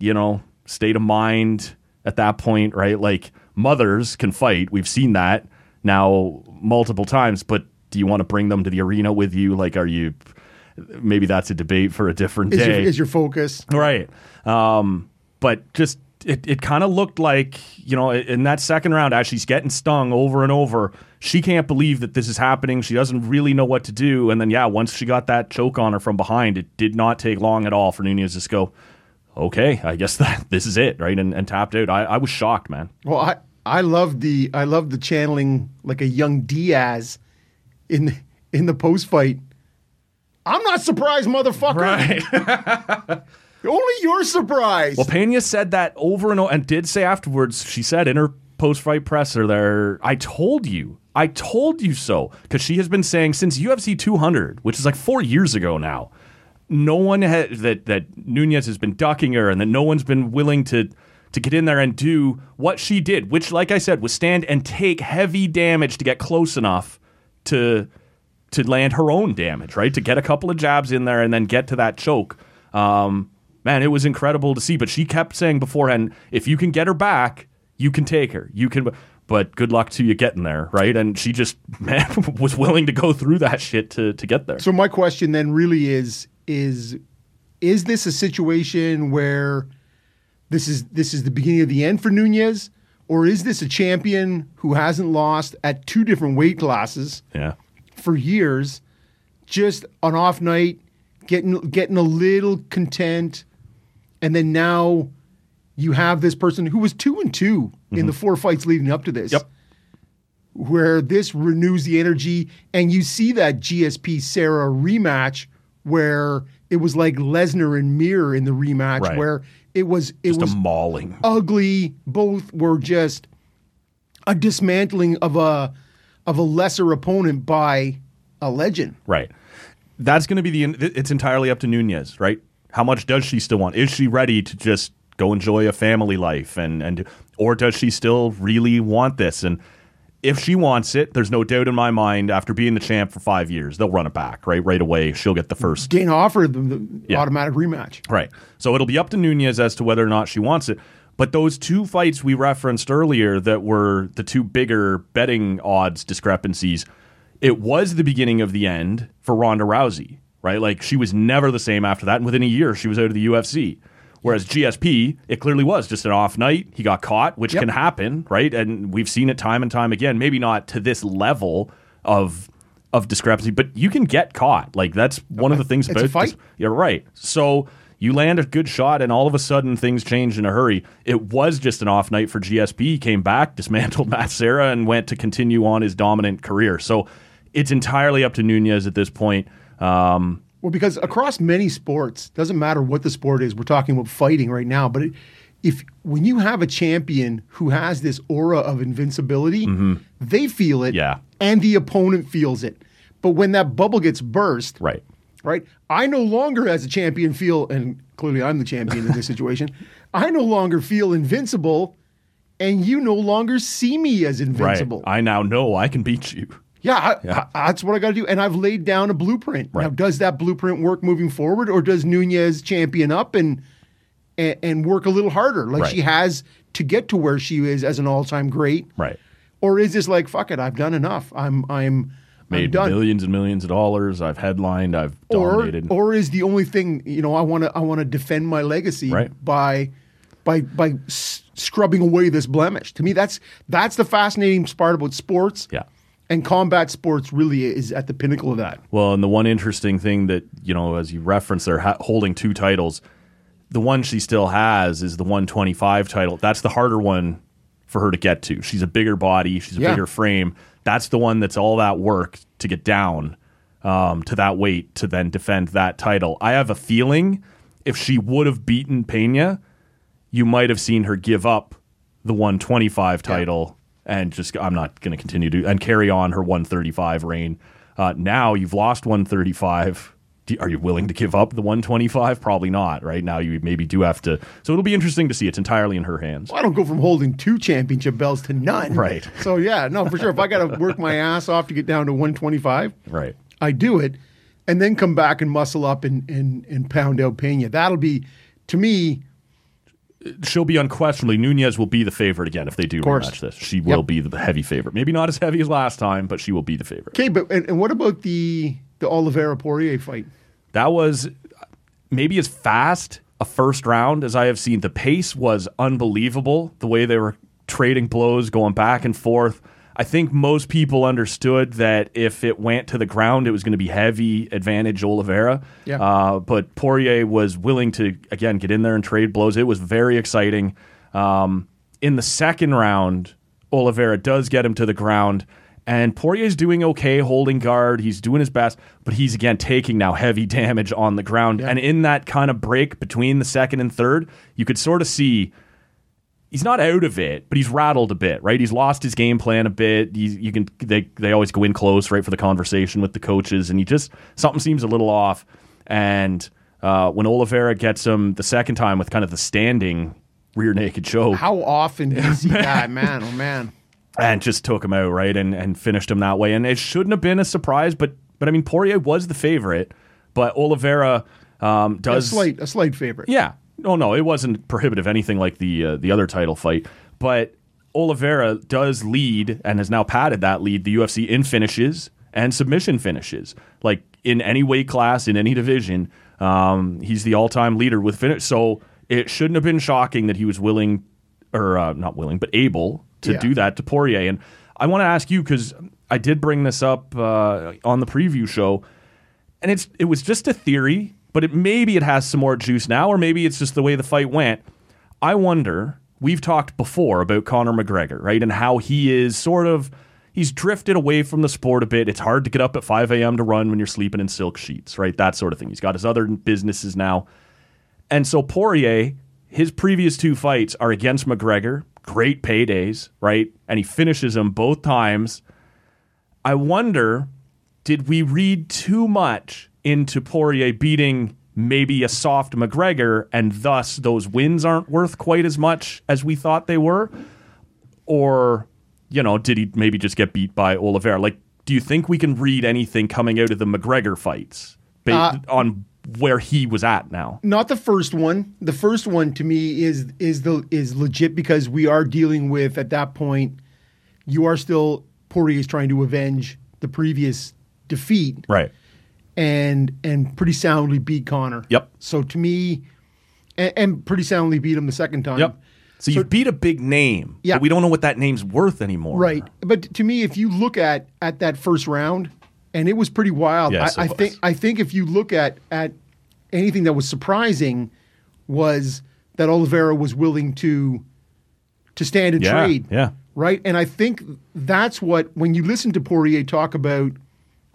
you know, state of mind at that point, right? Like mothers can fight. We've seen that now multiple times, but do you want to bring them to the arena with you? Like, are you, maybe that's a debate for a different Is your, day. is your focus. Right. Um, but just it, it kind of looked like, you know, in that second round, as she's getting stung over and over, she can't believe that this is happening. She doesn't really know what to do. And then, yeah, once she got that choke on her from behind, it did not take long at all for Nunes to go, okay, I guess that this is it, right? And, and tapped out. I, I was shocked, man. Well, I I love the I love the channeling like a young Diaz in in the post fight. I'm not surprised, motherfucker. Only you're surprised. Well, Pena said that over and over and did say afterwards, she said in her post fight presser there, I told you. I told you so. Because she has been saying since UFC 200, which is like four years ago now, no one had that, that Nunes has been ducking her and that no one's been willing to to get in there and do what she did, which, like I said, was stand and take heavy damage to get close enough to to land her own damage, right? To get a couple of jabs in there and then get to that choke. Um, man, it was incredible to see. But she kept saying beforehand, if you can get her back, you can take her. You can. But good luck to you getting there, right? And she just man was willing to go through that shit to to get there. So my question then really is is is this a situation where this is this is the beginning of the end for Nunes? Or is this a champion who hasn't lost at two different weight classes yeah, for years just an off night getting getting a little content and then now you have this person who was 2 and 2 in the mm-hmm. four fights leading up to this Yep. where this renews the energy and you see that GSP Serra rematch where it was like Lesnar and Mir in the rematch Right. where it was it just was a mauling. ugly both were just a dismantling of a of a lesser opponent by a legend Right. that's going to be the. It's entirely up to Nunes, right? How much does she still want? Is she ready to just go enjoy a family life and and or does she still really want this? And if she wants it, there's no doubt in my mind. After being the champ for five years, they'll run it back right right away. She'll get the first Dana offered them the Yeah. automatic rematch. Right. So it'll be up to Nunes as to whether or not she wants it. But those two fights we referenced earlier that were the two bigger betting odds discrepancies, it was the beginning of the end for Ronda Rousey, right? Like she was never the same after that. And within a year, she was out of the UFC. Whereas GSP, it clearly was just an off night. He got caught, which Yep. can happen, right? And we've seen it time and time again. Maybe not to this level of of discrepancy, but you can get caught. Like that's one of the things It's a about fight. this- you're right. So you land a good shot, and all of a sudden things change in a hurry. It was just an off night for GSP. He came back, dismantled Matt Serra, and went to continue on his dominant career. So it's entirely up to Nunes at this point. Um, Well, because across many sports, doesn't matter what the sport is. We're talking about fighting right now, but it, if when you have a champion who has this aura of invincibility, they feel it, Mm-hmm. Yeah. and the opponent feels it. But when that bubble gets burst, right. right? I no longer, as a champion, feel, and clearly I'm the champion in this situation. I no longer feel invincible, and you no longer see me as invincible. Right. I now know I can beat you. Yeah, I, I- that's what I got to do. And I've laid down a blueprint. Now, Right. does that blueprint work moving forward, or does Nunes champion up and and, and work a little harder, like Right. she has to get to where she is as an all time great? Right. Or is this like fuck it? I've done enough. I'm I'm I'm Made done. millions and millions of dollars. I've headlined. I've or dominated. or is the only thing you know I want to I want to defend my legacy Right. by by by s- scrubbing away this blemish. To me, that's that's the fascinating part about sports. Yeah. And combat sports really is at the pinnacle of that. Well, and the one interesting thing that you know, as you referenced, they're ha- holding two titles. The one she still has is the 125 title. That's the harder one for her to get to. She's a bigger body. She's a Yeah. bigger frame. That's the one that's all that work to get down um, to that weight to then defend that title. I have a feeling if she would have beaten Pena, you might have seen her give up the 125 title and just I'm not going to continue to and carry on her 135 reign. Uh, now you've lost 135. Do, are you willing to give up the 125? Probably not. Right now you maybe do have to. So it'll be interesting to see. It's entirely in her hands. Well, I don't go from holding two championship belts to none. Right. So yeah, no, for sure. If I got to work my ass off to get down to 125, Right. I do it, and then come back and muscle up and and, and pound out Pena. That'll be, to me, She'll be unquestionably Nunes will be the favorite again if they do rematch this. She will Yep. be the heavy favorite. Maybe not as heavy as last time, but she will be the favorite. okay. But and, and what about the the Oliveira Poirier fight? That was maybe as fast a first round as I have seen. The pace was unbelievable. The way they were trading blows, going back and forth. I think most people understood that if it went to the ground, it was going to be heavy advantage Oliveira. Yeah. Uh, but Poirier was willing to again get in there and trade blows. It was very exciting. Um, in the second round, Oliveira does get him to the ground, and Poirier's doing okay holding guard. He's doing his best, but he's again taking now heavy damage on the ground. And in that kind of break between the second and third, you could sort of see he's not out of it, but he's rattled a bit, right? He's lost his game plan a bit. He's, you can they they always go in close, right, for the conversation with the coaches, and he just something seems a little off. And uh, when Oliveira gets him the second time with kind of the standing rear naked choke, How often you see that, man? Oh man. and just took him out, right, and and finished him that way. And it shouldn't have been a surprise, but but I mean Poirier was the favorite, but Oliveira um, A does slight a slight favorite. yeah. No, no, it wasn't prohibitive anything like the uh, the other title fight, but Oliveira does lead and has now padded that lead the UFC in finishes and submission finishes. Like in any weight class in any division, um, he's the all-time leader with finish. So it shouldn't have been shocking that he was willing or uh, not willing, but able to Yeah. do that to Poirier. And I want to ask you because I did bring this up uh, on the preview show and it's it was just a theory, but it maybe it has some more juice now, or maybe it's just the way the fight went. I wonder. We've talked before about Conor McGregor, right, and how he is sort of he's drifted away from the sport a bit. It's hard to get up at 5 a.m. to run when you're sleeping in silk sheets, right? That sort of thing. He's got his other businesses now. And so Poirier, his previous two fights are against McGregor, great paydays, right? And he finishes them both times. I wonder, did we read too much into Poirier beating maybe a soft McGregor, and thus those wins aren't worth quite as much as we thought they were? Or, you know, did he maybe just get beat by Oliveira? Like, do you think we can read anything coming out of the McGregor fights based Uh, on where he was at now? Not the first one. The first one to me is is the is legit because we are dealing with at that point. You are still Poirier is trying to avenge the previous defeat Right. And and pretty soundly beat Conor. Yep. So to me, and, and pretty soundly beat him the second time. Yep. So, you beat a big name, Yeah. but we don't know what that name's worth anymore. Right. But to me, if you look at at that first round, and it was pretty wild. Yes, I, I think I think if you look at at anything that was surprising was that Oliveira was willing to to stand and Yeah, trade. yeah. Right. And I think that's what when you listen to Poirier talk about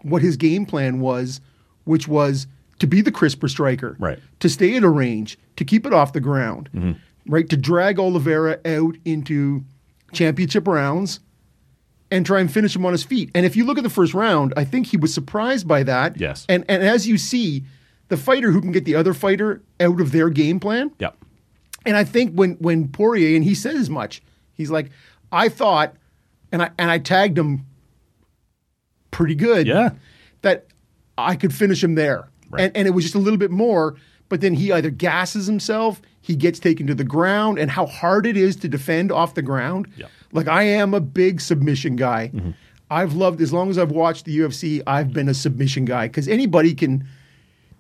what his game plan was, which was to be the crisper striker, Right. To stay at a range, to keep it off the ground, Mm-hmm. right? To drag Oliveira out into championship rounds and try and finish him on his feet. And if you look at the first round, I think he was surprised by that. Yes. And and as you see, the fighter who can get the other fighter out of their game plan. Yep. And I think when when Poirier and he said as much, he's like, I thought, and I and I tagged him pretty good. Yeah. I could finish him there. Right. And and it was just a little bit more, but then he either gasses himself, he gets taken to the ground, and how hard it is to defend off the ground. Yeah. Like I am a big submission guy. Mm-hmm. I've loved as long as I've watched the UFC, I've been a submission guy because anybody can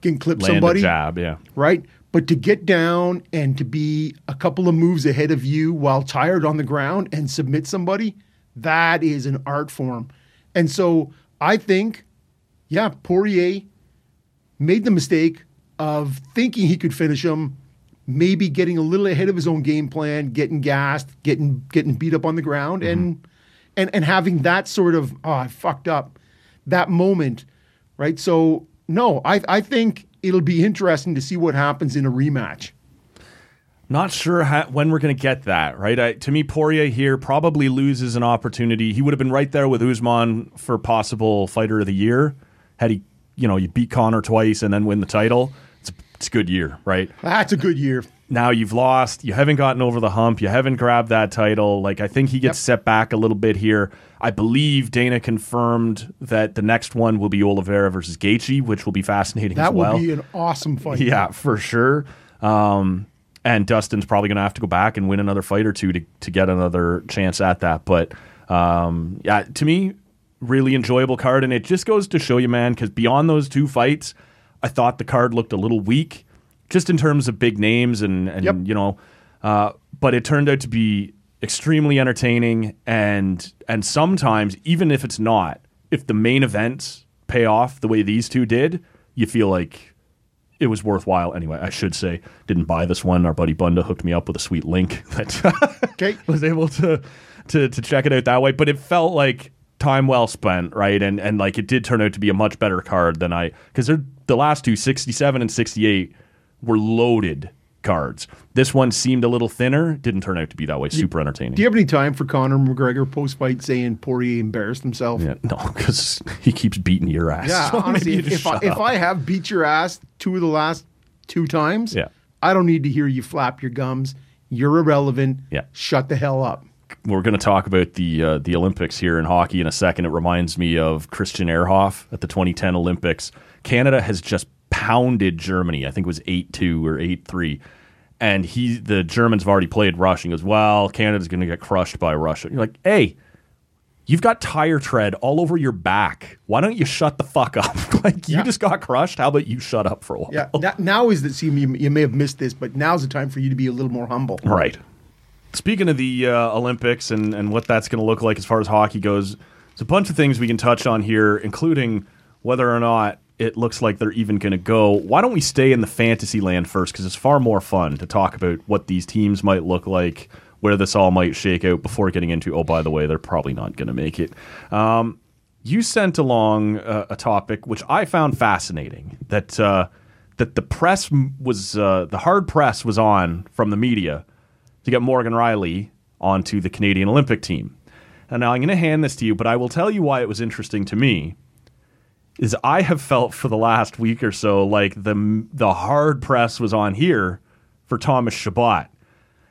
can clip Land somebody jab, yeah. right? But to get down and to be a couple of moves ahead of you while tired on the ground and submit somebody, that is an art form. And so I think, yeah, Poirier made the mistake of thinking he could finish him, maybe getting a little ahead of his own game plan, getting gassed, getting getting beat up on the ground, mm-hmm. and and and having that sort of oh I fucked up that moment, right? So no, I I think it'll be interesting to see what happens in a rematch. Not sure how, when we're going to get that, right? I, to me, Poirier here probably loses an opportunity. He would have been right there with Usman for possible fighter of the year had he, you know, you beat Conor twice and then win the title. It's, it's a good year, right? That's a good year. Now you've lost. You haven't gotten over the hump. You haven't grabbed that title. Like I think he gets Yep. set back a little bit here. I believe Dana confirmed that the next one will be Oliveira versus Gaethje, which will be fascinating That as well. will be an awesome fight. Yeah, for sure. Um, and Dustin's probably going to have to go back and win another fight or two to, to get another chance at that. But um, yeah, to me, really enjoyable card. And it just goes to show you, man, because beyond those two fights, I thought the card looked a little weak just in terms of big names and, and Yep. you know, uh, but it turned out to be extremely entertaining and and sometimes even if it's not if the main events pay off the way these two did you feel like it was worthwhile anyway i should say didn't buy this one our buddy bunda hooked me up with a sweet link that was able to to to check it out that way but it felt like time well spent right and and like it did turn out to be a much better card than i because they're the last two 67 and 68 were loaded cards this one seemed a little thinner didn't turn out to be that way super entertaining Do you have any time for Conor McGregor post fight saying Poirier embarrassed himself? yeah, no because he keeps beating your ass Yeah, So honestly, if, I, if. I have beat your ass two of the last two times, Yeah. I don't need to hear you flap your gums. You're irrelevant. Yeah. Shut the hell up. We're going to talk about the uh, the Olympics here in hockey in a second. It reminds me of Christian Ehrhoff at the 2010 Olympics. Canada has just pounded Germany. I think it was eight two or eight three, and he the Germans have already played Russia. He goes, "Well, Canada's going to get crushed by Russia." You're like, "Hey." You've got tire tread all over your back. Why don't you shut the fuck up? like you Yeah. just got crushed. How about you shut up for a while? Yeah. now, now is the see you, you may have missed this, but now's the time for you to be a little more humble. Right. Speaking of the uh, Olympics and, and what that's going to look like as far as hockey goes, there's a bunch of things we can touch on here, including whether or not it looks like they're even going to go. Why don't we stay in the fantasy land first? Because it's far more fun to talk about what these teams might look like, where this all might shake out before getting into, oh, by the way, they're probably not going to make it. Um, you sent along a topic which I found fascinating that uh, that the press was uh, the hard press was on from the media to get Morgan Rielly onto the Canadian Olympic team. And now I'm going to hand this to you, but I will tell you why it was interesting to me. is I have felt for the last week or so like the the hard press was on here for Thomas Chabot.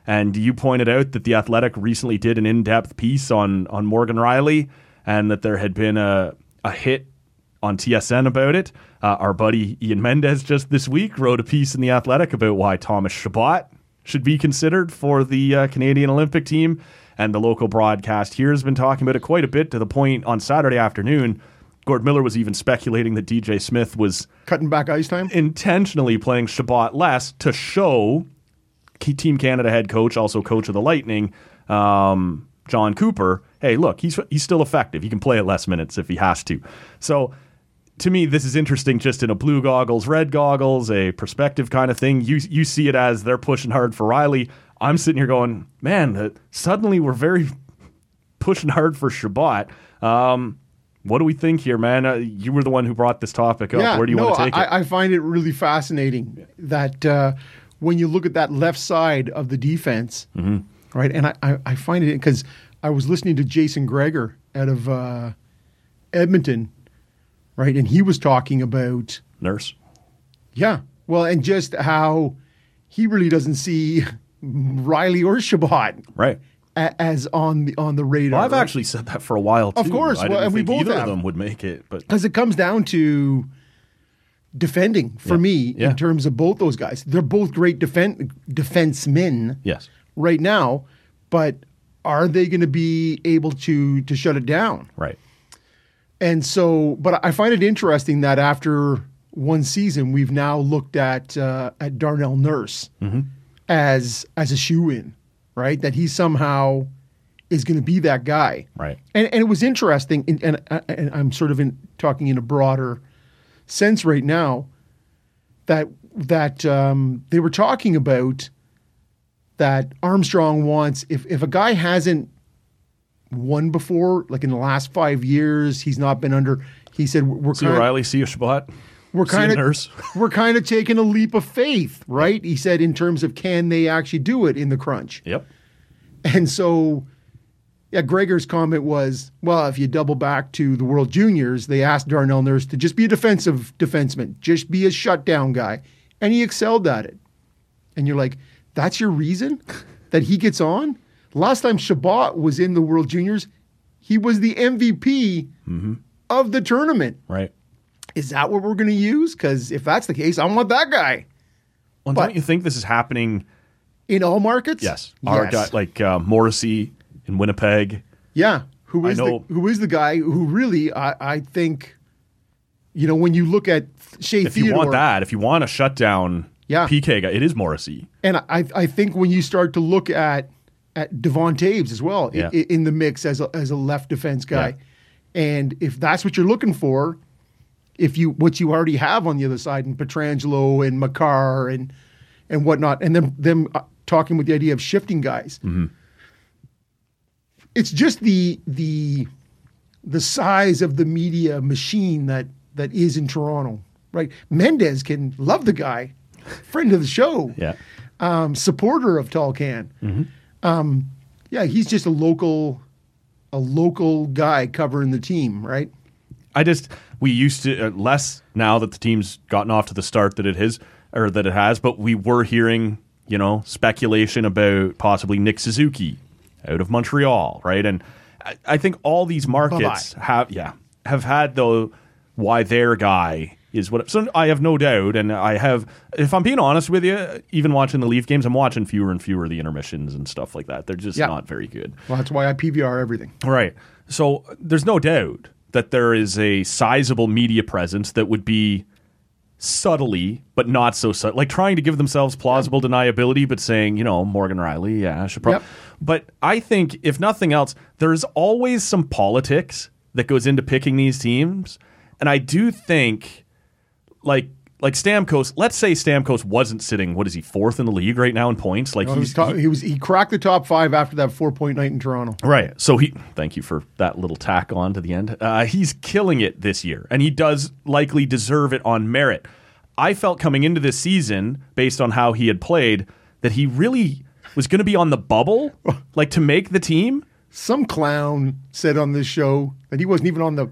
And you pointed out that the Athletic recently did an in-depth piece on on Morgan Rielly, and that there had been a a hit on TSN about it. Uh, our buddy Ian Mendes just this week wrote a piece in the Athletic about why Thomas Chabot should be considered for the uh, Canadian Olympic team, and the local broadcast here has been talking about it quite a bit to the point on Saturday afternoon. Gord Miller was even speculating that DJ Smith was Cutting back ice time. intentionally playing Chabot less to show Team Canada head coach, also coach of the Lightning, um, Jon Cooper. Hey, look, he's he's still effective. He can play at less minutes if he has to. So. To me, this is interesting just in a blue goggles, red goggles, a perspective kind of thing. You you see it as they're pushing hard for Rielly. I'm sitting here going, man, uh, suddenly we're very pushing hard for Chabot. Um, what do we think here, man? Uh, you were the one who brought this topic up. Where do you no, want to take I, it? I find it really fascinating that uh, when you look at that left side of the defense, Mm-hmm. right? And I, I, I find it because I was listening to Jason Gregor out of uh, Edmonton, right? And he was talking about, Nurse. yeah, well, and just how he really doesn't see Rielly or Chabot Right. a- as on the on the radar. Well, I've right? actually said that for a while too. Of course, well, and we both either have. of them would make it, but because it comes down to defending for Yeah. me Yeah. in terms of both those guys. They're both great defen- defensemen yes, right now, but are they going to be able to to shut it down? right. And so, but I find it interesting that after one season, we've now looked at uh, at Darnell Nurse Mm-hmm. as as a shoe in, right? That he somehow is going to be that guy, Right. And and it was interesting, and, and, uh, and I'm sort of in talking in a broader sense right now that that um, they were talking about that Armstrong wants if if a guy hasn't won before, like in the last five years, he's not been under. He said we're See kind Rielly, see a Chabot. we're kind of nurse. we're kind of taking a leap of faith, right? He said in terms of can they actually do it in the crunch, Yep. and so. Yeah, Gregor's comment was, well, if you double back to the World Juniors, they asked Darnell Nurse to just be a defensive defenseman, just be a shutdown guy. And he excelled at it. And you're like, that's your reason that he gets on? Last time Chabot was in the World Juniors, he was the MVP of the tournament. Right. Is that what we're going to use? Because if that's the case, I want that guy Well, But- don't you think this is happening? in all markets. Yes. Our Yes. guy, like uh, Morrissey in Winnipeg. Yeah, who I know- the who is the guy who really I, I think, you know, when you look at Shea If Theodore, you want that, if you want a shutdown Yeah. PK guy, it is Morrissey. and I I think when you start to look at at Devon Toews as well Yeah. i- in, the mix as a, as a left defense guy, and if that's what you're looking for, if you what you already have on the other side in Pietrangelo and Makar and and whatnot, and then them uh, talking with the idea of shifting guys. It's just the the the size of the media machine that that is in Toronto, right? Mendes can love the guy, friend of the show, Yeah. um, supporter of Tall Can. Um, yeah, he's just a local a local guy covering the team, right? I just we used to uh, less now that the team's gotten off to the start that it has or that it has, but we were hearing you know speculation about possibly Nick Suzuki out of Montreal, right? And I, I think all these markets have yeah have had the why their guy is what. So I have no doubt, and I have if I'm being honest with you, even watching the Leaf games, I'm watching fewer and fewer of the intermissions and stuff like that. They're just Yeah. not very good. Well, that's why I PVR everything. Right. So there's no doubt that there is a sizable media presence that would be subtly, but not so subtle, like trying to give themselves plausible deniability, but saying, you know, Morgan Rielly, yeah, I should probably. Yep. But I think, if nothing else, there's always some politics that goes into picking these teams, and I do think, like. Like Stamkos, let's say Stamkos wasn't sitting. What is he fourth in the league right now in points? Like He was, he's top, he was he cracked the top five after that four point night in Toronto. Right. So he, thank you for that little tack on to the end. Uh, he's killing it this year, and he does likely deserve it on merit. I felt coming into this season, based on how he had played, that he really was going to be on the bubble, like to make the team. Some clown said on this show that he wasn't even on the He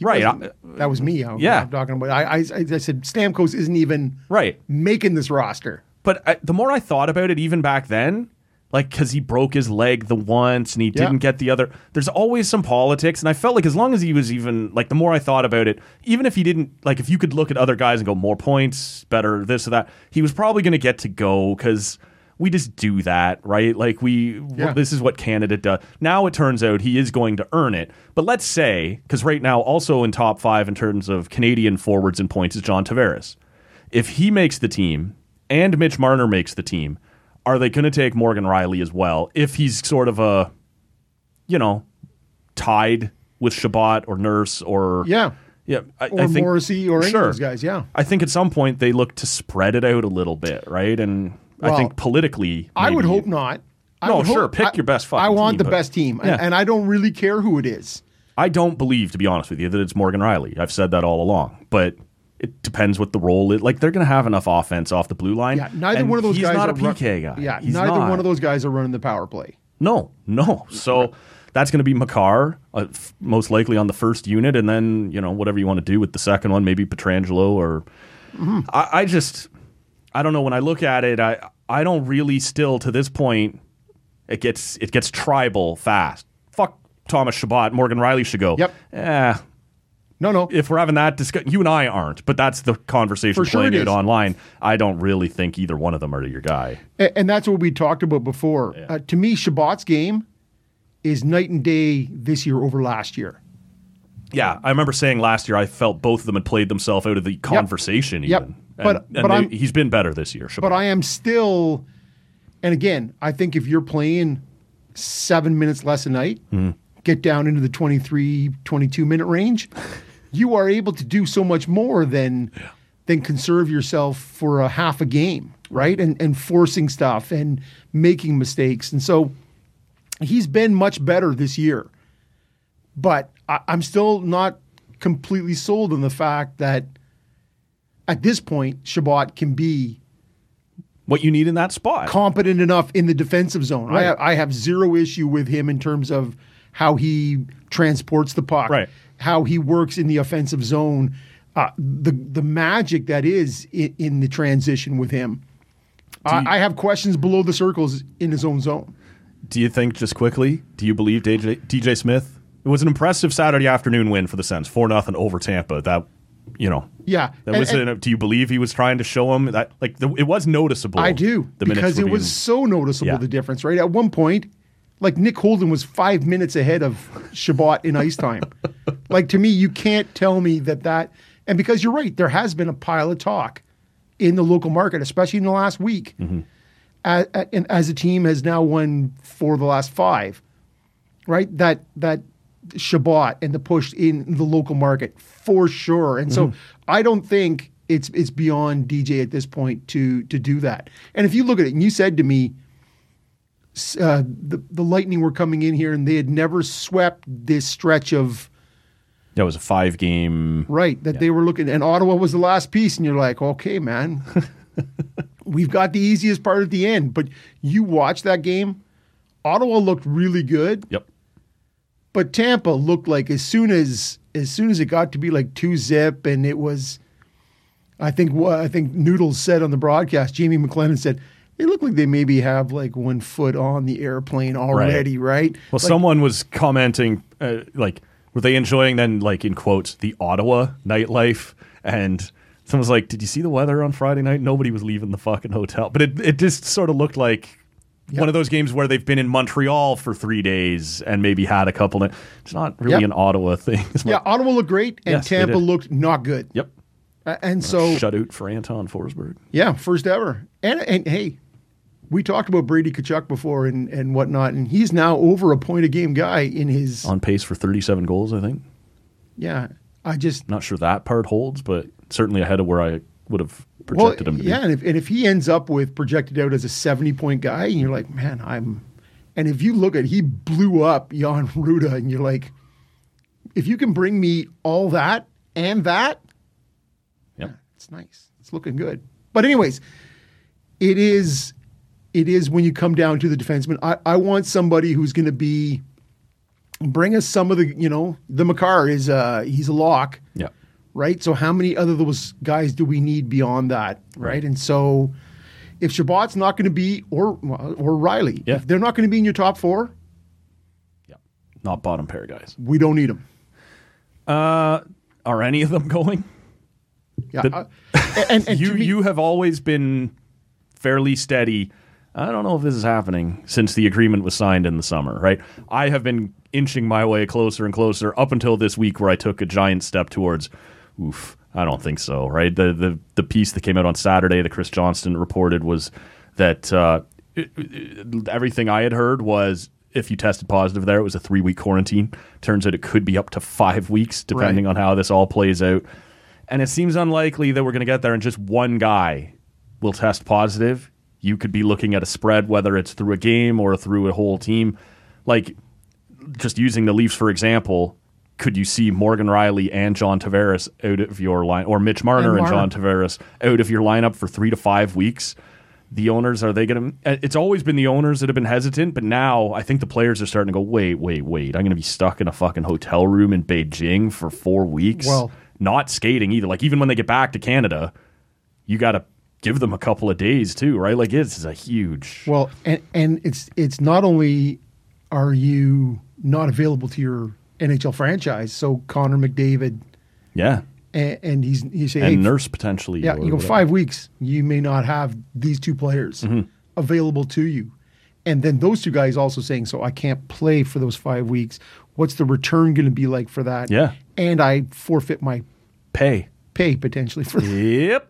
Right. I- that was me. I, Yeah. I'm talking about. I, I, I said Stamkos isn't even Right. making this roster. But I, the more I thought about it, even back then, like because he broke his leg the once and he Yeah. didn't get the other. There's always some politics, and I felt like as long as he was even like the more I thought about it, even if he didn't like if you could look at other guys and go more points, better this or that, he was probably going to get to go because. We just do that, right? Like we, Yeah. this is what Canada does. Now it turns out he is going to earn it. But let's say, because right now, also in top five in terms of Canadian forwards and points is John Tavares. If he makes the team and Mitch Marner makes the team, are they going to take Morgan Rielly as well? If he's sort of a, you know, tied with Chabot or Nurse or Yeah. yeah, I, Or I think, Morrissey or any sure. of those guys. Yeah. I think at some point they look to spread it out a little bit, right? And I think politically, I would hope not. I No, sure, hope- pick I- your best fucking I want team, the but- best team, Yeah. and, and I don't really care who it is. I don't believe, to be honest with you, that it's Morgan Rielly. I've said that all along, but it depends what the role is. Like they're going to have enough offense off the blue line. Yeah, neither and one of those he's guys not are a run- PK guy. Yeah, He's neither not. one of those guys are running the power play. No, no. So that's going to be Makar, uh, f- most likely on the first unit, and then you know whatever you want to do with the second one, maybe Pietrangelo or. Mm-hmm. I, I just, I don't know. When I look at it, I I don't really still to this point, it gets it gets tribal fast. Fuck Thomas Chabot, Morgan Rielly should go. Yep. Eh, No, no. if we're having that discussion, you and I aren't, but that's the conversation For sure playing it out online. I don't really think either one of them are your guy. A- and that's what we talked about before. Uh, to me, Chabot's game is night and day this year over last year. Yeah, I remember saying last year I felt both of them had played themselves out of the conversation. Yep. Even, But- and, but and they- I'm- he's been better this year. Chabot. But I am still, and again, I think if you're playing seven minutes less a night, Mm-hmm. get down into the 23, 22 minute range, you are able to do so much more than than conserve yourself for a half a game, right? And and forcing stuff and making mistakes. And so he's been much better this year. But I, I'm still not completely sold on the fact that at this point, Chabot can be what you need in that spot. competent enough in the defensive zone. Right. I, I have zero issue with him in terms of how he transports the puck, Right. how he works in the offensive zone, uh, the the magic that is in, in the transition with him. I, I have questions below the circles in his own zone. do you think just quickly? Do you believe DJ, DJ Smith? It was an impressive Saturday afternoon win for the Sens, four nothing over Tampa. That you know, Yeah, that and- was. and- an- do you believe he was trying to show him that? Like the, it was noticeable. I do The because it was so noticeable Yeah. the difference. Right at one point, like Nick Holden was five minutes ahead of Chabot in ice time. like to me, you can't tell me that that. And because you're right, there has been a pile of talk in the local market, especially in the last week, Mm-hmm. as, and as a team has now won four of the last five. Right, that that Chabot and the push in the local market for sure. And so I don't think it's it's beyond DJ at this point to to do that. And if you look at it, and you said to me, uh, the the Lightning were coming in here and they had never swept this stretch of That was a five game. right that they were looking, and Ottawa was the last piece, and you're like, okay, man, we've got the easiest part at the end. But you watch that game, Ottawa looked really good. Yep. But Tampa looked like as soon as as soon as it got to be like two zip, and it was, I think I think Noodles said on the broadcast. Jamie McLennan said it looked like they maybe have like one foot on the airplane already, right? Well, Like, someone was commenting, uh, like, were they enjoying then, like, in quotes, the Ottawa nightlife? And someone's like, did you see the weather on Friday night? Nobody was leaving the fucking hotel. But it, it just sort of looked like one of those games where they've been in Montreal for three days and maybe had a couple. Of, it's not really Yep. an Ottawa thing. Yeah, like, Ottawa looked great, and Yes, Tampa looked not good. Yep. Uh, and so Shutout for Anton Forsberg. Yeah, first ever. And and hey, we talked about Brady Tkachuk before and and whatnot, and he's now over a point a game guy in his. On pace for 37 goals, I think. Yeah, I just Not sure that part holds, but certainly ahead of where I would have well, him to be. yeah, and if and if he ends up with projected out as a seventy point guy, and you're like, man, I'm. And if you look at, he blew up Jan Rutta, and you're like, if you can bring me all that and that, Yep. It's nice. It's looking good. But anyways, it is it is when you come down to the defenseman. I, I want somebody who's going to be bring us some of the, you know, the Makar is uh he's a lock, Yeah. Right? So how many other those guys do we need beyond that, right? And so if Chabot's not going to be or or Rielly, Yeah. if they're not going to be in your top 4, Yeah. Not bottom pair guys. we don't need them. Uh, are any of them going? Yeah. But- uh, and and you me- you have always been fairly steady. I don't know if this is happening since the agreement was signed in the summer, right? I have been inching my way closer and closer up until this week where I took a giant step towards oof. I don't think so, right? The the the piece that came out on Saturday that Chris Johnston reported was that uh, it- it- everything I had heard was if you tested positive there, it was a three week quarantine. Turns out it could be up to five weeks, depending Right. on how this all plays out. And it seems unlikely that we're going to get there and just one guy will test positive. You could be looking at a spread, whether it's through a game or through a whole team. Like, just using the Leafs for example, could you see Morgan Rielly and John Tavares out of your line, or Mitch Marner and, And John Tavares out of your lineup for three to five weeks? The owners are they going to? Uh, it's always been the owners that have been hesitant, but now I think the players are starting to go. Wait, wait, wait! I'm going to be stuck in a fucking hotel room in Beijing for four weeks. Well- not skating either. Like even when they get back to Canada, you got to give them a couple of days too, right? Like it's a huge. Well, and and it's it's not only are you not available to your NHL franchise, so Connor McDavid, yeah, and, and he's you say, and hey, nurse potentially. yeah, you go whatever. five weeks, you may not have these two players Mm-hmm. available to you, and then those two guys also saying, so I can't play for those five weeks. What's the return going to be like for that? Yeah. and I forfeit my pay. pay potentially for. Yep.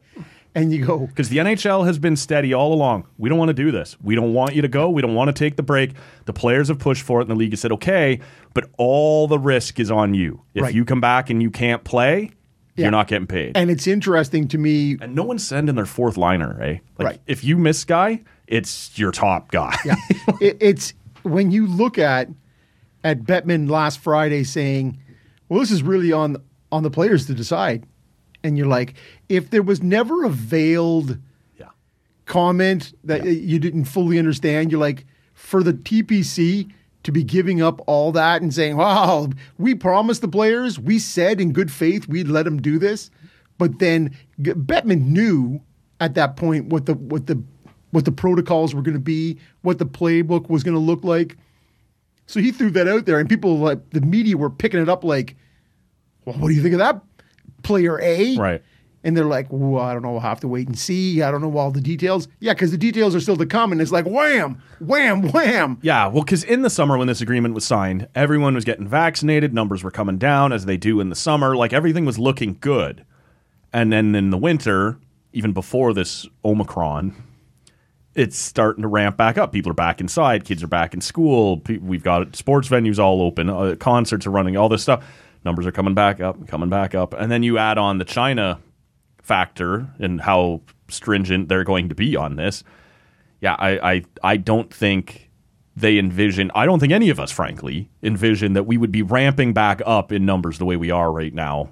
And you go, Because the NHL has been steady all along. We don't want to do this. We don't want you to go. We don't want to take the break. The players have pushed for it, and the league has said, okay, but all the risk is on you. If Right. you come back and you can't play, Yeah. you're not getting paid. and it's interesting to me. And no one's sending their fourth liner, eh? Like, Right. If you miss guy, it's your top guy. Yeah, it, it's when you look at at Bettman last Friday saying, "Well, this is really on on the players to decide," and you're like, if there was never a veiled yeah. comment that you didn't fully understand, you're like, for the TPC to be giving up all that and saying, "Wow, we promised the players, we said in good faith we'd let them do this," but then Bettman knew at that point what the what the what the protocols were going to be, what the playbook was going to look like. So he threw that out there, and people like the media were picking it up like, "Well, what do you think of that player A?" Right. And they're like, well, I don't know. We'll have to wait and see. I don't know all the details. Yeah, because the details are still to come. And it's like, wham, wham, wham. Yeah, well, because in the summer when this agreement was signed, everyone was getting vaccinated, numbers were coming down as they do in the summer. Like everything was looking good. And then in the winter, even before this Omicron, it's starting to ramp back up. People are back inside, kids are back in school. We've got sports venues all open, uh, concerts are running, all this stuff. Numbers are coming back up, coming back up. And then you add on the China factor and how stringent they're going to be on this yeah, I, I I don't think they envision. I don't think any of us, frankly, envision that we would be ramping back up in numbers the way we are right now.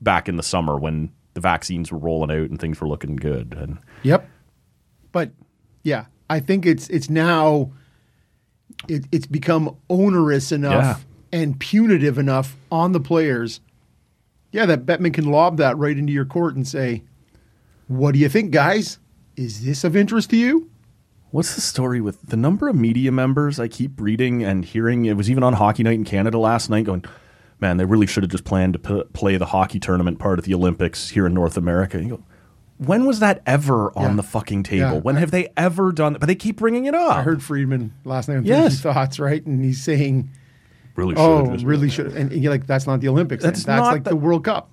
Back in the summer when the vaccines were rolling out and things were looking good, and Yep. But yeah, I think it's it's now it, it's become onerous enough and punitive enough on the players. Yeah, that Bettman can lob that right into your court and say, "What do you think, guys? Is this of interest to you?" What's the story with the number of media members I keep reading and hearing? It was even on Hockey Night in Canada last night going, man, they really should have just planned to p- play the hockey tournament part of the Olympics here in North America. You go, when was that ever on Yeah. the fucking table? Yeah. When have they ever done? But they keep bringing it up. I heard Friedman last night on Yes. Thoughts, right? And he's saying, really should "Oh, really should." And, and you're like, "That's not the Olympics. then. That's That's not like the- the World Cup."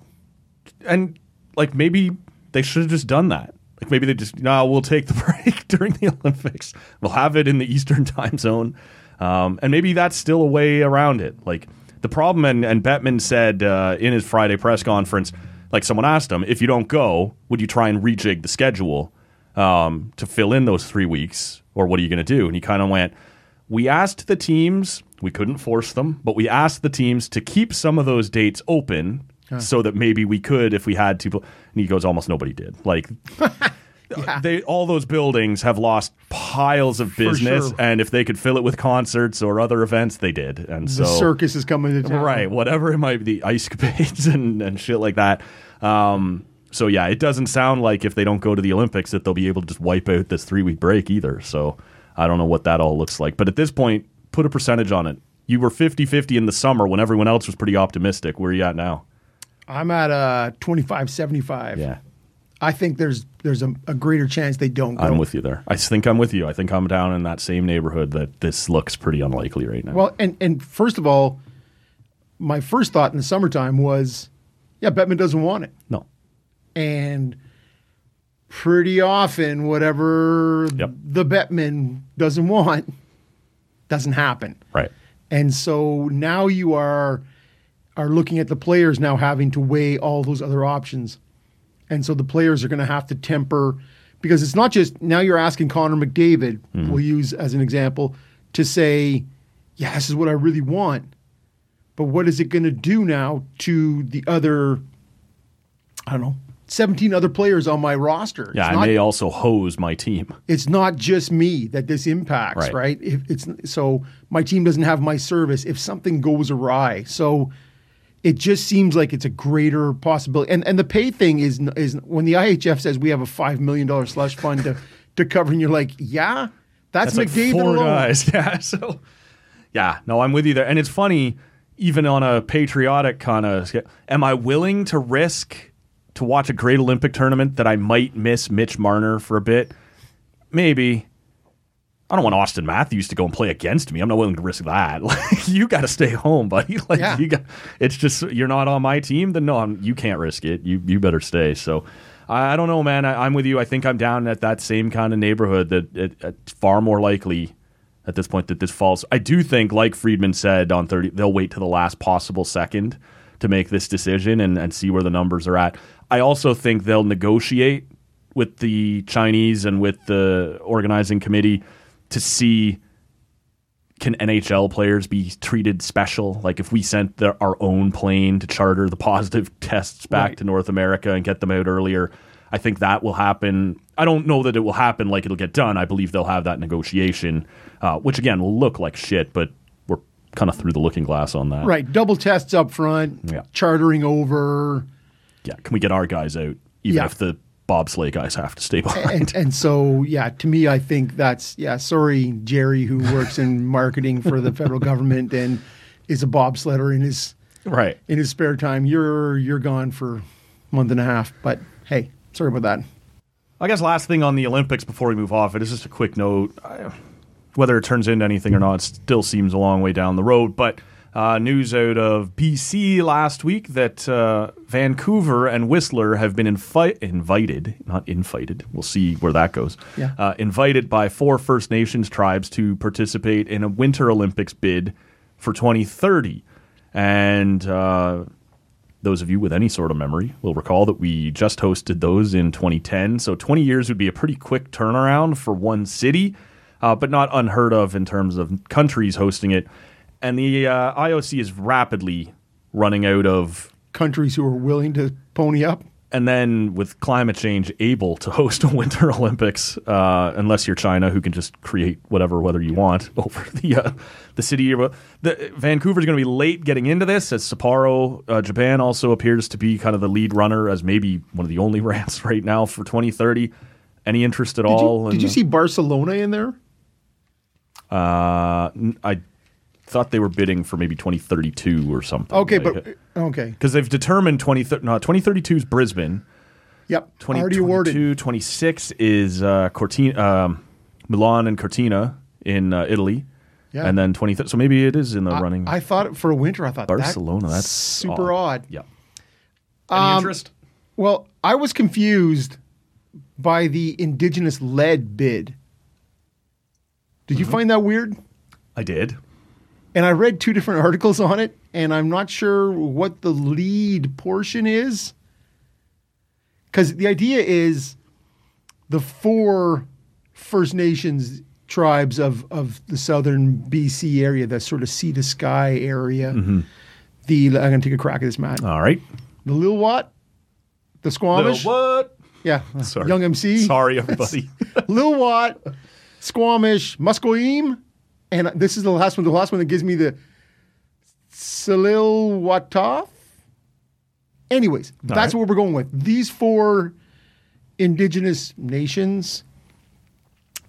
and like maybe they should have just done that. Like maybe they just no, we'll take the break during the Olympics. We'll have it in the Eastern time zone, um, and maybe that's still a way around it. Like the problem, and, and Bettman said uh, in his Friday press conference, like someone asked him, if you don't go, would you try and rejig the schedule um, to fill in those three weeks, or what are you going to do? And he kind of went, we asked the teams, we couldn't force them, but we asked the teams to keep some of those dates open so that maybe we could if we had to. And he goes, almost nobody did. Like, Yeah. they all those buildings have lost piles of business, sure. and if they could fill it with concerts or other events, they did. And The so circus is coming to town. right, whatever it might be, the ice capades and and shit like that. Um, so yeah, it doesn't sound like if they don't go to the Olympics that they'll be able to just wipe out this three week break either. So I don't know what that all looks like. But at this point, put a percentage on it. You were 50-50 in the summer when everyone else was pretty optimistic. Where are you at now? I'm at uh 25 75. Yeah. I think there's there's a, a greater chance they don't go. I'm with you there. I think I'm with you. I think I'm down in that same neighborhood that this looks pretty unlikely right now. Well, and and first of all, my first thought in the summertime was, yeah, Bettman doesn't want it, no. and pretty often whatever Yep. the Bettman doesn't want doesn't happen. Right. And so now you are are looking at the players now having to weigh all those other options. And so the players are going to have to temper because it's not just now you're asking Connor McDavid, hmm. we'll use as an example, to say, yeah, this is what I really want. But what is it going to do now to the other, I don't know, 17 other players on my roster? Yeah, It's I not- may also hose my team. it's not just me that this impacts, Right. right? If it's so my team doesn't have my service if something goes awry. So it just seems like it's a greater possibility. And and the pay thing is is when the IIHF says we have a five million dollar slush fund to to cover, and you're like, yeah, that's, That's like McDavid four alone. guys. Yeah. So, yeah, no, I'm with you there. And it's funny, even on a patriotic kind of scale, am I willing to risk to watch a great Olympic tournament that I might miss Mitch Marner for a bit? Maybe. I don't want Auston Matthews to go and play against me. I'm not willing to risk that. Like, you got to stay home, buddy. Like, Yeah. you got. It's just you're not on my team. Then no, I'm, you can't risk it. You you better stay. So, I, I don't know, man. I, I'm with you. I think I'm down at that same kind of neighborhood. That it, it's far more likely at this point that this falls. I do think, like Friedman said on 30, they'll wait to the last possible second to make this decision and, and see where the numbers are at. I also think they'll negotiate with the Chinese and with the organizing committee to see can NHL players be treated special? Like if we sent the, our own plane to charter the positive tests back Right. to North America and get them out earlier, I think that will happen. I don't know that it will happen like it'll get done. I believe they'll have that negotiation, uh, which again will look like shit, but we're kind of through the looking glass on that. Right, double tests up front, Yeah. chartering over, Yeah. Can we get our guys out, even Yeah. if the bobsleigh guys have to stay behind? and and so yeah, to me, I think that's yeah. Sorry, Jerry, who works in marketing for the federal government and is a bobsledder in his right. in his spare time. You're you're gone for a month and a half, but hey, sorry about that. I guess last thing on the Olympics before we move off it is just a quick note. I, whether it turns into anything or not still seems a long way down the road. But uh, news out of BC last week that uh, Vancouver and Whistler have been infi- invited, not invited. We'll see where that goes. Yeah. Uh, invited by four First Nations tribes to participate in a Winter Olympics bid for 2030. And uh, those of you with any sort of memory will recall that we just hosted those in 2010. So 20 years would be a pretty quick turnaround for one city, uh, but not unheard of in terms of countries hosting it. And the uh, IOC is rapidly running out of, Countries who are willing to pony up. and then with climate change, able to host a Winter Olympics, uh, unless you're China, who can just create whatever weather you want over the uh, the city. The Vancouver's going to be late getting into this, as Sapporo, uh, Japan, also appears to be kind of the lead runner as maybe one of the only brands right now for 2030. Any interest at Did all? you, in did you see Barcelona in there? Uh, I thought they were bidding for maybe 2032 or something. Okay, Like, but okay, because they've determined 20, no, 2032 is Brisbane. yep, already 2022, awarded. 26 is uh, Cortina, um, Milan and Cortina in uh, Italy. Yeah. And then 20, so maybe it is in the I- running. I, thought for a winter, I thought Barcelona, That, that's super odd. Yeah. Any Um, interest? Well, I was confused by the indigenous lead bid. Did Mm-hmm. you find that weird? I did. And I read two different articles on it, and I'm not sure what the lead portion is. Because the idea is the four First Nations tribes of, of the southern BC area, that sort of sea to sky area. Mm-hmm. The I'm going to take a crack at this, Matt. All right. The Lilwat, the Squamish, what? Yeah, Sorry. Young MC. Sorry, everybody. Lil Watt, Squamish, Musqueam, and this is the last one. The last one that gives me the Salil Wataf. Anyways, that's right. what we're going with. These four indigenous nations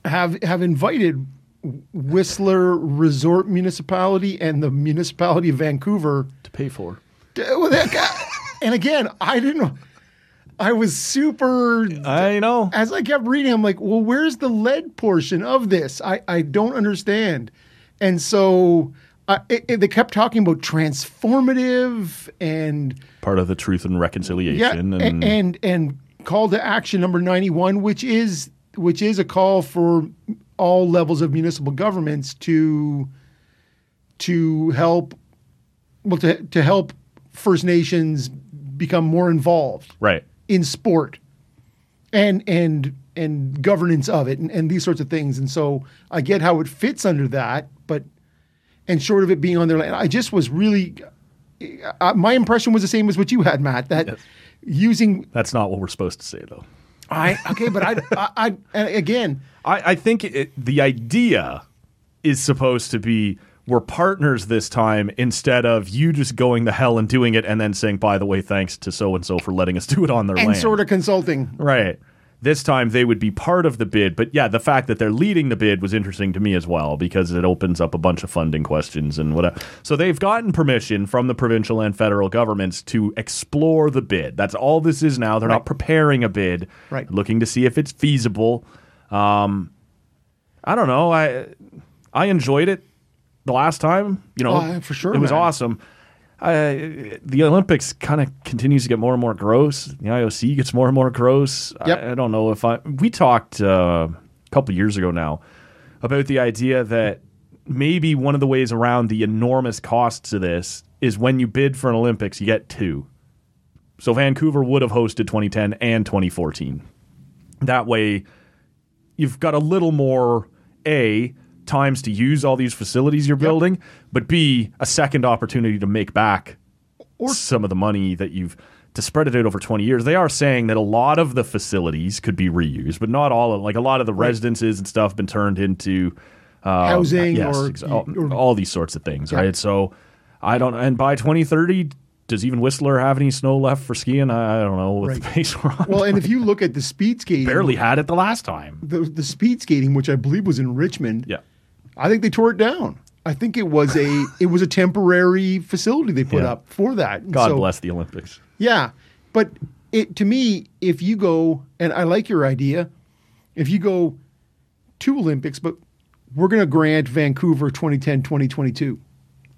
have have invited Whistler Resort Municipality and the municipality of Vancouver to pay for. well, that guy- and again, I didn't know. I was super. I know. As I kept reading, I'm like, well, where's the lead portion of this? I, I don't understand. And so uh, it, it- they kept talking about transformative and Part of the Truth and yeah, Reconciliation. a- and, and and call to action number 91, which is which is a call for all levels of municipal governments to to help well to to help First Nations become more involved right. In sport and and and governance of it and, and these sorts of things. And so I get how it fits under that, but and short of it being on their land, I just was really uh, my impression was the same as what you had, Matt. That using That's not what we're supposed to say, though. I okay, but I I, I again I, I think it, the idea is supposed to be we're partners this time instead of you just going to hell and doing it and then saying, by the way, thanks to so and so for letting us do it on their and land. And sort of consulting. Right. This time they would be part of the bid, but yeah, the fact that they're leading the bid was interesting to me as well because it opens up a bunch of funding questions and whatever. So they've gotten permission from the provincial and federal governments to explore the bid. That's all this is now. They're not preparing a bid. Right. Looking to see if it's feasible. Um, I don't know. I I enjoyed it the last time. You know, Oh, for sure, it was man. awesome. I, the Olympics kind of continues to get more and more gross. The IOC gets more and more gross. Yep. I, I don't know if I. We talked uh, a couple years ago now about the idea that maybe one of the ways around the enormous costs of this is when you bid for an Olympics, you get two. So Vancouver would have hosted 2010 and 2014. That way, you've got a little more a times to use all these facilities you're building, but b a second opportunity to make back some of the money that you've to spread it out over 20 years. They are saying that a lot of the facilities could be reused, but not all of like a lot of the residences and stuff have been turned into uh, Housing yes, or- exa- all, or- all these sorts of things, right? So I don't and by 2030 does even Whistler have any snow left for skiing? I, I don't know with the Right. pace we're on. Well, and if you look at the speed skating, barely had it the last time. the, the speed skating, which I believe was in Richmond, Yeah. I think they tore it down. I think it was a it was a temporary facility they put Yeah. up for that. And God so- bless the Olympics. Yeah, but it to me, if you go and I like your idea, if you go two Olympics, but we're going to grant Vancouver 2010, 2022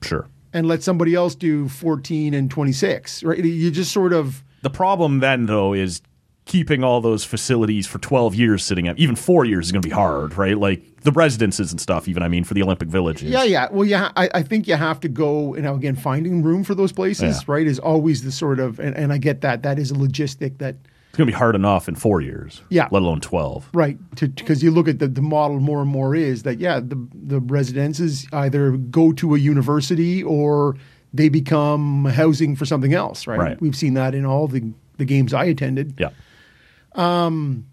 Sure. and let somebody else do 14 and 26, right? You just sort of The problem then, though, is keeping all those facilities for 12 years sitting up. Even four years is going to be hard, right? Like the residences and stuff, even, I mean, for the Olympic villages. Yeah, yeah. Well, yeah, I, I think you have to go, and now again, finding room for those places, Yeah. right, is always the sort of, and, and I get that. That is a logistic that, It's going to be hard enough in four years, Yeah. let alone 12. right, because you look at the, the model more and more is that, yeah, the, the residences either go to a university or they become housing for something else, right? Right. We've seen that in all the, the games I attended. Yeah. Um,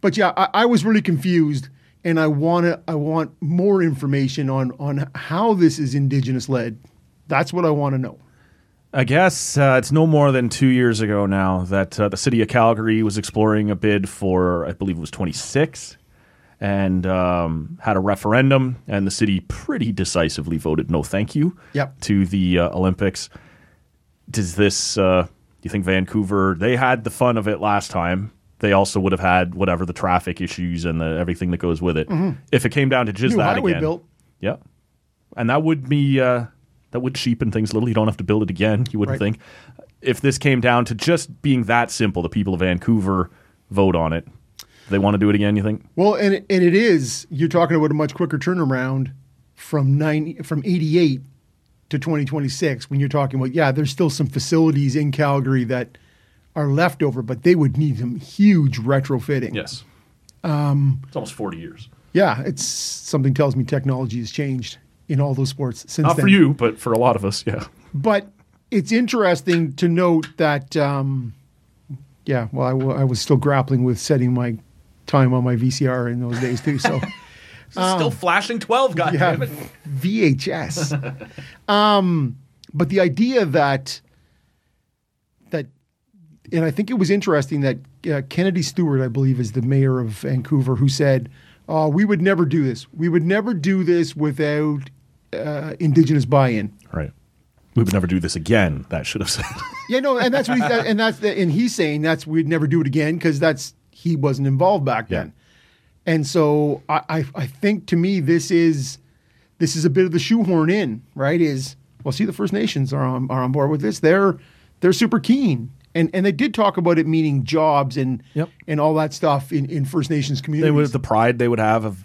But yeah, I, I was really confused, and I want to. I want more information on on how this is indigenous led. That's what I want to know. I guess uh, it's no more than two years ago now that uh, the city of Calgary was exploring a bid for, I believe it was 26, and um, had a referendum, and the city pretty decisively voted no thank you Yep. to the uh, Olympics. Does this, uh, do you think Vancouver, they had the fun of it last time. They also would have had whatever the traffic issues and the, everything that goes with it. If it came down to just Mm-hmm. New that highway again. built. Yeah. And that would be uh, that would cheapen things a little. You don't have to build it again, you wouldn't Right. think. If this came down to just being that simple, the people of Vancouver vote on it. They want to do it again, you think? Well, and it, and it is. You're talking about a much quicker turnaround from nine from 88 to 2026. When you're talking about yeah, there's still some facilities in Calgary that are left over, but they would need some huge retrofitting. Yes. Um, it's almost 40 years. Yeah, it's something tells me technology has changed in all those sports since Not then. for you, but for a lot of us, yeah. But it's interesting to note that um, Yeah, well, I, was still grappling with setting my time on my VCR in those days too. So Still flashing 12, God yeah. VHS. um, but the idea that that, and I think it was interesting that uh, Kennedy Stewart, I believe, is the mayor of Vancouver, who said, "Oh, we would never do this. We would never do this without uh, Indigenous buy-in." Right. We would never do this again. That should have said. Yeah, no, and that's what he, and that's the, and he's saying that's we'd never do it again because that's he wasn't involved back Yeah. then, and so I, I I think to me this is this is a bit of the shoehorn in right is well see the First Nations are on are on board with this they're they're super keen and and they did talk about it meaning jobs and Yep. and all that stuff in, in First Nations they communities. would the pride they would have of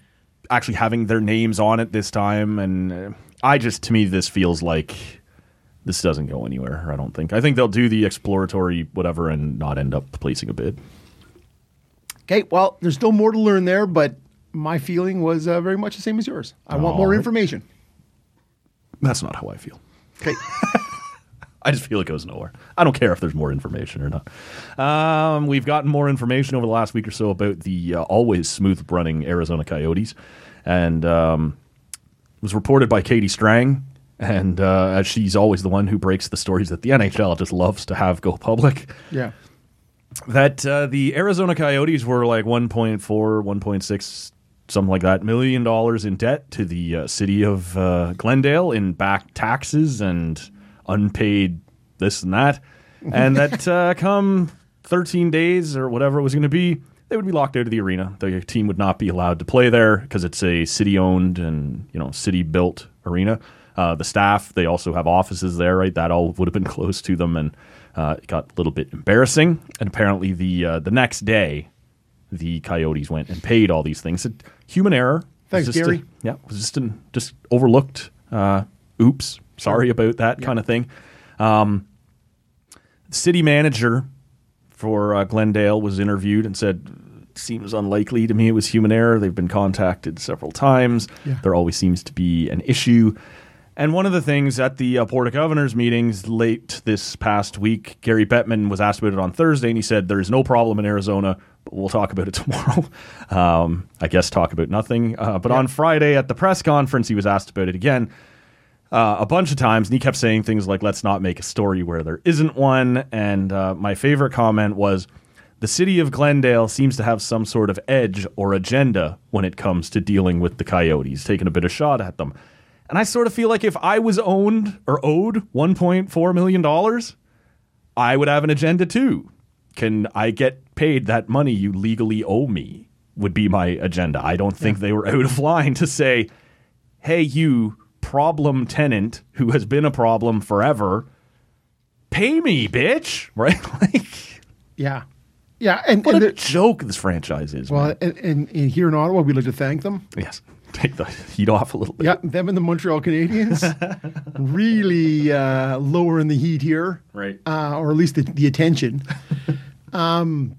actually having their names on it this time and uh, i just to me this feels like this doesn't go anywhere i don't think i think they'll do the exploratory whatever and not end up placing a bid okay, well, there's still more to learn there, but my feeling was uh, very much the same as yours. I want more right. information. that's not how i feel Okay. I just feel it goes nowhere. I don't care if there's more information or not. Um, we've gotten more information over the last week or so about the uh, always smooth running Arizona Coyotes, and um, it was reported by Katie Strang. And uh, as she's always the one who breaks the stories that the NHL just loves to have go public, yeah. that uh, the Arizona Coyotes were like 1.4, 1.6, something like that, million dollars in debt to the uh, city of uh, Glendale in back taxes and unpaid this and that. And that uh, come 13 days or whatever it was going to be, they would be locked out of the arena. The team would not be allowed to play there because it's a city owned and you know city built arena. Uh, the staff, they also have offices there, right? That all would have been close to them, and uh, it got a little bit embarrassing. And apparently, the uh, the next day, the Coyotes went and paid all these things. It, human error. Thanks, just a- Gary. yeah, was just an, just overlooked. Uh, oops, sorry about that kind of thing. Um, the city manager for uh, Glendale was interviewed and said, "Seems unlikely to me. It was human error. They've been contacted several times. Yeah. There always seems to be an issue." And one of the things at the uh, Board of Governors meetings late this past week, Gary Bettman was asked about it on Thursday, and he said, There is no problem in Arizona, but we'll talk about it tomorrow. um, I guess talk about nothing. Uh, but on Friday at the press conference, he was asked about it again uh, a bunch of times, and he kept saying things like, let's not make a story where there isn't one. And uh, my favorite comment was, the city of Glendale seems to have some sort of edge or agenda when it comes to dealing with the coyotes, taking a bit of shot at them. And I sort of feel like if I was owned or owed $1.4 million, I would have an agenda too. Can I get paid that money you legally owe me? Would be my agenda. I don't think they were out of line to say, hey, you problem tenant who has been a problem forever, pay me, bitch. Right? like, Yeah. Yeah. And, what and a the- joke this franchise is. well, and, and, and here in Ottawa, we'd like to thank them. yes. Take the heat off a little bit. Yeah, them and the Montreal Canadiens really uh, lowering the heat here, Right. Uh, or at least the, the attention. um,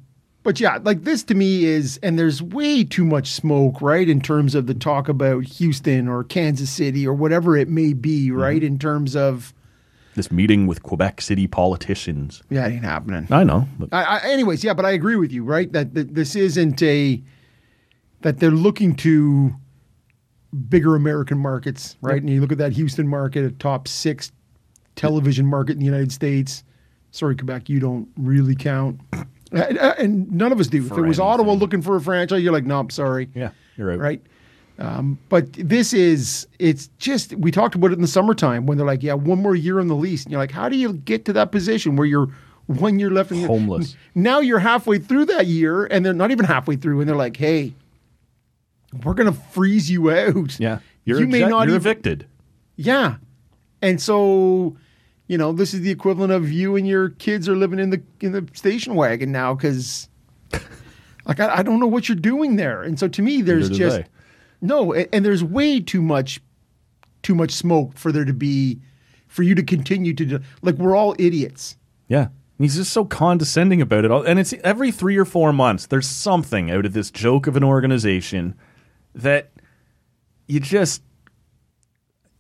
but yeah, like this to me is, and there's way too much smoke, right, in terms of the talk about Houston or Kansas City or whatever it may be, Mm-hmm. right, in terms of This meeting with Quebec City politicians. yeah, it ain't happening. I know. But I, I, anyways, yeah, but I agree with you, right? That, that this isn't a that they're looking to bigger American markets, right? And you look at that Houston market, a top six television market in the United States. Sorry, Quebec, you don't really count, and none of us do. if it was Ottawa looking for a franchise, you're like, no, I'm sorry. yeah, you're right. Right. Um, but this is, it's just, we talked about it in the summertime when they're like, yeah, one more year on the lease. And you're like, how do you get to that position where you're one year left in the Homeless. Now you're halfway through that year and they're not even halfway through and they're like, hey, we're going to freeze you out. Yeah. You're, you may not you're even, evicted. Yeah. And so, you know, this is the equivalent of you and your kids are living in the in the station wagon now because like I, I don't know what you're doing there. And so to me, there's just they. no, a- and there's way too much too much smoke for there to be for you to continue to do, like we're all idiots. Yeah. He's just so condescending about it all. And it's every three or four months, there's something out of this joke of an organization that you just,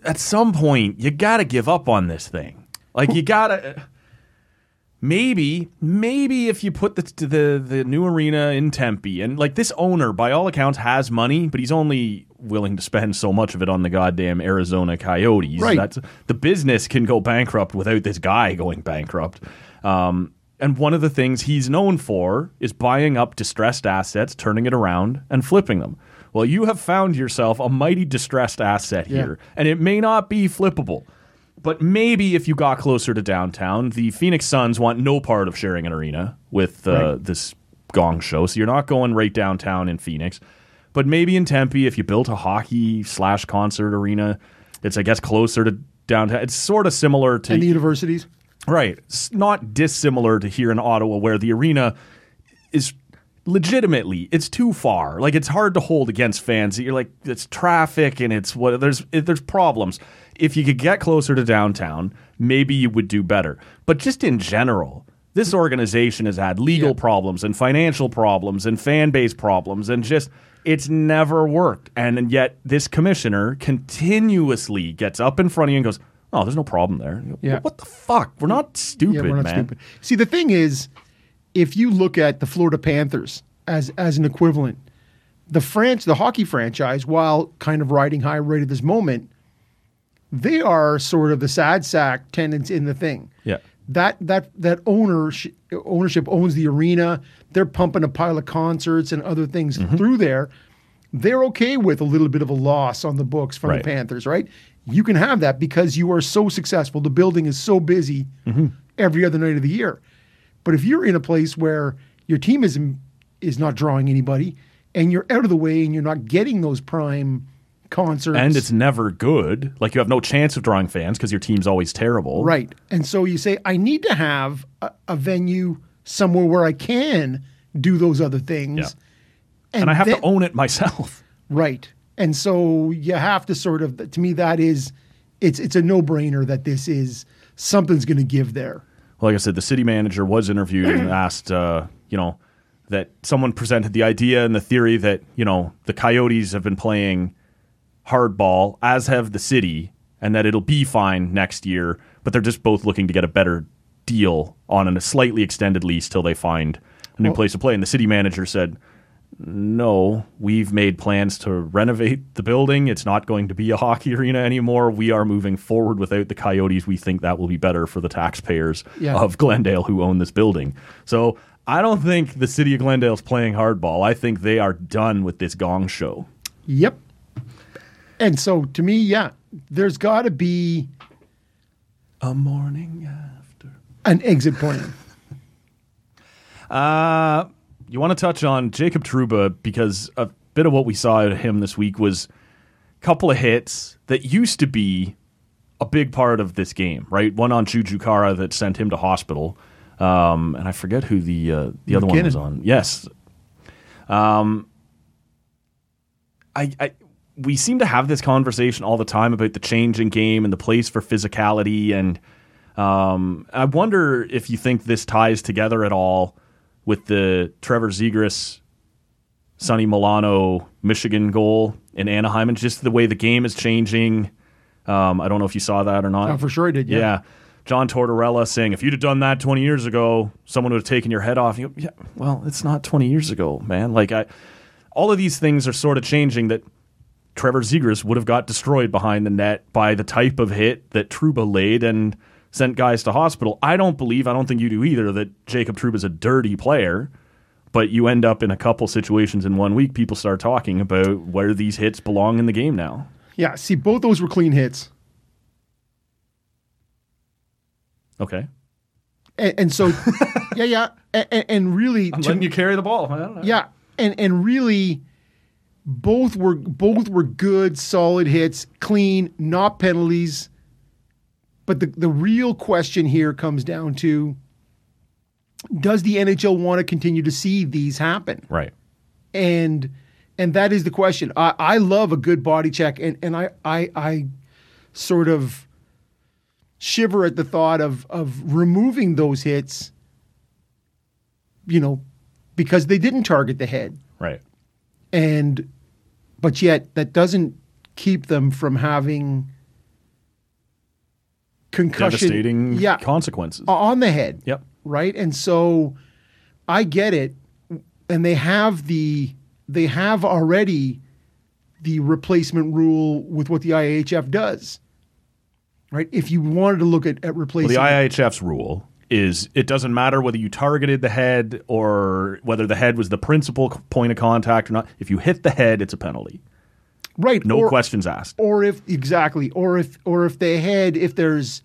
at some point, you got to give up on this thing. Like, you got to. maybe maybe if you put the the the new arena in Tempe and like this owner by all accounts has money but he's only willing to spend so much of it on the goddamn Arizona Coyotes Right. that's the business can go bankrupt without this guy going bankrupt um and one of the things he's known for is buying up distressed assets turning it around and flipping them well you have found yourself a mighty distressed asset Yeah. here and it may not be flippable but maybe if you got closer to downtown, the Phoenix Suns want no part of sharing an arena with uh, Right. this gong show. So you're not going right downtown in Phoenix. But maybe in Tempe, if you built a hockey slash concert arena, it's I guess closer to downtown. It's sort of similar to And the universities. Right. It's not dissimilar to here in Ottawa, where the arena is legitimately it's too far. Like it's hard to hold against fans. You're like it's traffic and it's what there's it, there's problems. If you could get closer to downtown, maybe you would do better. But just in general, this organization has had legal problems and financial problems and fan base problems and just it's never worked. And, and yet this commissioner continuously gets up in front of you and goes, "Oh, there's no problem there." Yeah. What the fuck? We're not stupid, Yeah, we're not man. stupid. See, the thing is, if you look at the Florida Panthers as as an equivalent, the France, the hockey franchise, while kind of riding high right at this moment, they are sort of the sad sack tenants in the thing. Yeah. That that that ownership ownership owns the arena. They're pumping a pile of concerts and other things Mm-hmm. through there. They're okay with a little bit of a loss on the books from Right. the Panthers, right? You can have that because you are so successful. The building is so busy Mm-hmm. every other night of the year. But if you're in a place where your team is is not drawing anybody and you're out of the way and you're not getting those prime concerts And it's never good. Like you have no chance of drawing fans because your team's always terrible. Right. And so you say, I need to have a, a venue somewhere where I can do those other things. Yeah. And I have then- to own it myself. Right. And so you have to sort of, to me, that is, it's it's a no brainer that this is something's going to give there. Well, like I said, the city manager was interviewed and asked, uh, you know, that someone presented the idea and the theory that, you know, the Coyotes have been playing hardball, as have the city, and that it'll be fine next year, but they're just both looking to get a better deal on a slightly extended lease till they find a new place to play. And the city manager said, no, we've made plans to renovate the building. It's not going to be a hockey arena anymore. We are moving forward without the Coyotes. We think that will be better for the taxpayers Yeah. of Glendale who own this building. So I don't think the city of Glendale is playing hardball. I think they are done with this gong show. Yep. And so to me, yeah, there's got to be A morning after. an exit plan. Uh, you want to touch on Jacob Trouba because a bit of what we saw out of him this week was a couple of hits that used to be a big part of this game, right? One on Chujukara that sent him to hospital, um, and I forget who the uh, the other one was on. Yes, um, I, I we seem to have this conversation all the time about the change in game and the place for physicality, and um, I wonder if you think this ties together at all with the Trevor Zegras, Sonny Milano, Michigan goal in Anaheim, and just the way the game is changing. Um, I don't know if you saw that or not. Oh, for sure I did, yeah. John Tortorella saying, if you'd have done that 20 years ago, someone would have taken your head off. You go, yeah, well, it's not 20 years ago, man. Like, I, all of these things are sort of changing that Trevor Zegras would have got destroyed behind the net by the type of hit that Trouba laid and sent guys to hospital. I don't believe, I don't think you do either, that Jacob Trouba's a dirty player. But you end up in a couple situations in one week, people start talking about where these hits belong in the game now. Yeah. See, both those were clean hits. Okay. And, and so, yeah, yeah. And, and really, I'm to- letting you carry the ball. I don't know. Yeah, and and really, both were both were good, solid hits, clean, not penalties. But the the real question here comes down to: Does the NHL want to continue to see these happen? Right. And and that is the question. I, I love a good body check, and and I I I sort of shiver at the thought of of removing those hits. You know, because they didn't target the head, Right. and but yet that doesn't keep them from having concussion. Devastating yeah, consequences. on the head. Yep. right? And so I get it, and they have the they have already the replacement rule with what the IIHF does, right? If you wanted to look at, at Well, replacing, the IIHF's rule is it doesn't matter whether you targeted the head or whether the head was the principal point of contact or not. If you hit the head, it's a penalty. right? No or, questions asked. or if exactly, or if or if they had, if there's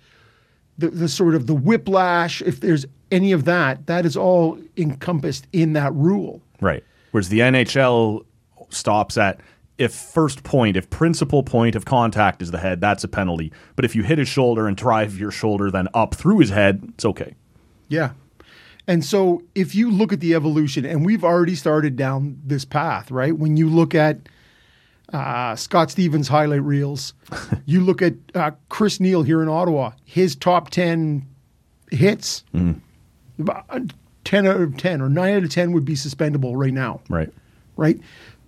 the, the sort of the whiplash, if there's any of that, that is all encompassed in that rule. Right. Whereas the NHL stops at if first point, if principal point of contact is the head, that's a penalty. But if you hit his shoulder and drive your shoulder then up through his head, it's okay. Yeah. And so if you look at the evolution, and we've already started down this path, right? When you look at uh, Scott Stevens' highlight reels, you look at uh, Chris Neil here in Ottawa, his top 10 hits, about 10 out of 10 or 9 out of 10 would be suspendable right now, Right. right?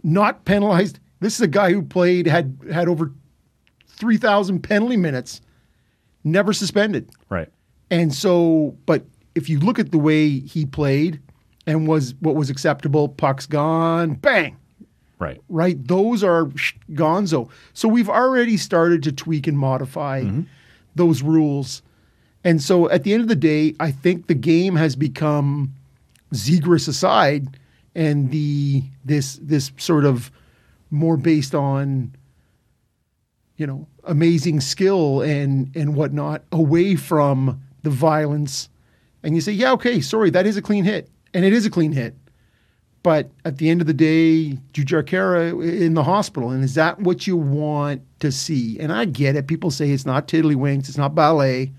Not penalized. This is a guy who played, had, had over 3,000 penalty minutes, never suspended. Right. And so, but if you look at the way he played and was what was acceptable, pucks gone, bang, Right. right? Those are sh- gonzo. So we've already started to tweak and modify mm-hmm. those rules. And so at the end of the day, I think the game has become Zegras aside and the this this sort of more based on you know amazing skill and and whatnot away from the violence. And you say yeah okay sorry that is a clean hit. And it is a clean hit. But at the end of the day Jujhar Khaira in the hospital and is that what you want to see? And I get it. People say it's not tiddlywinks it's not ballet.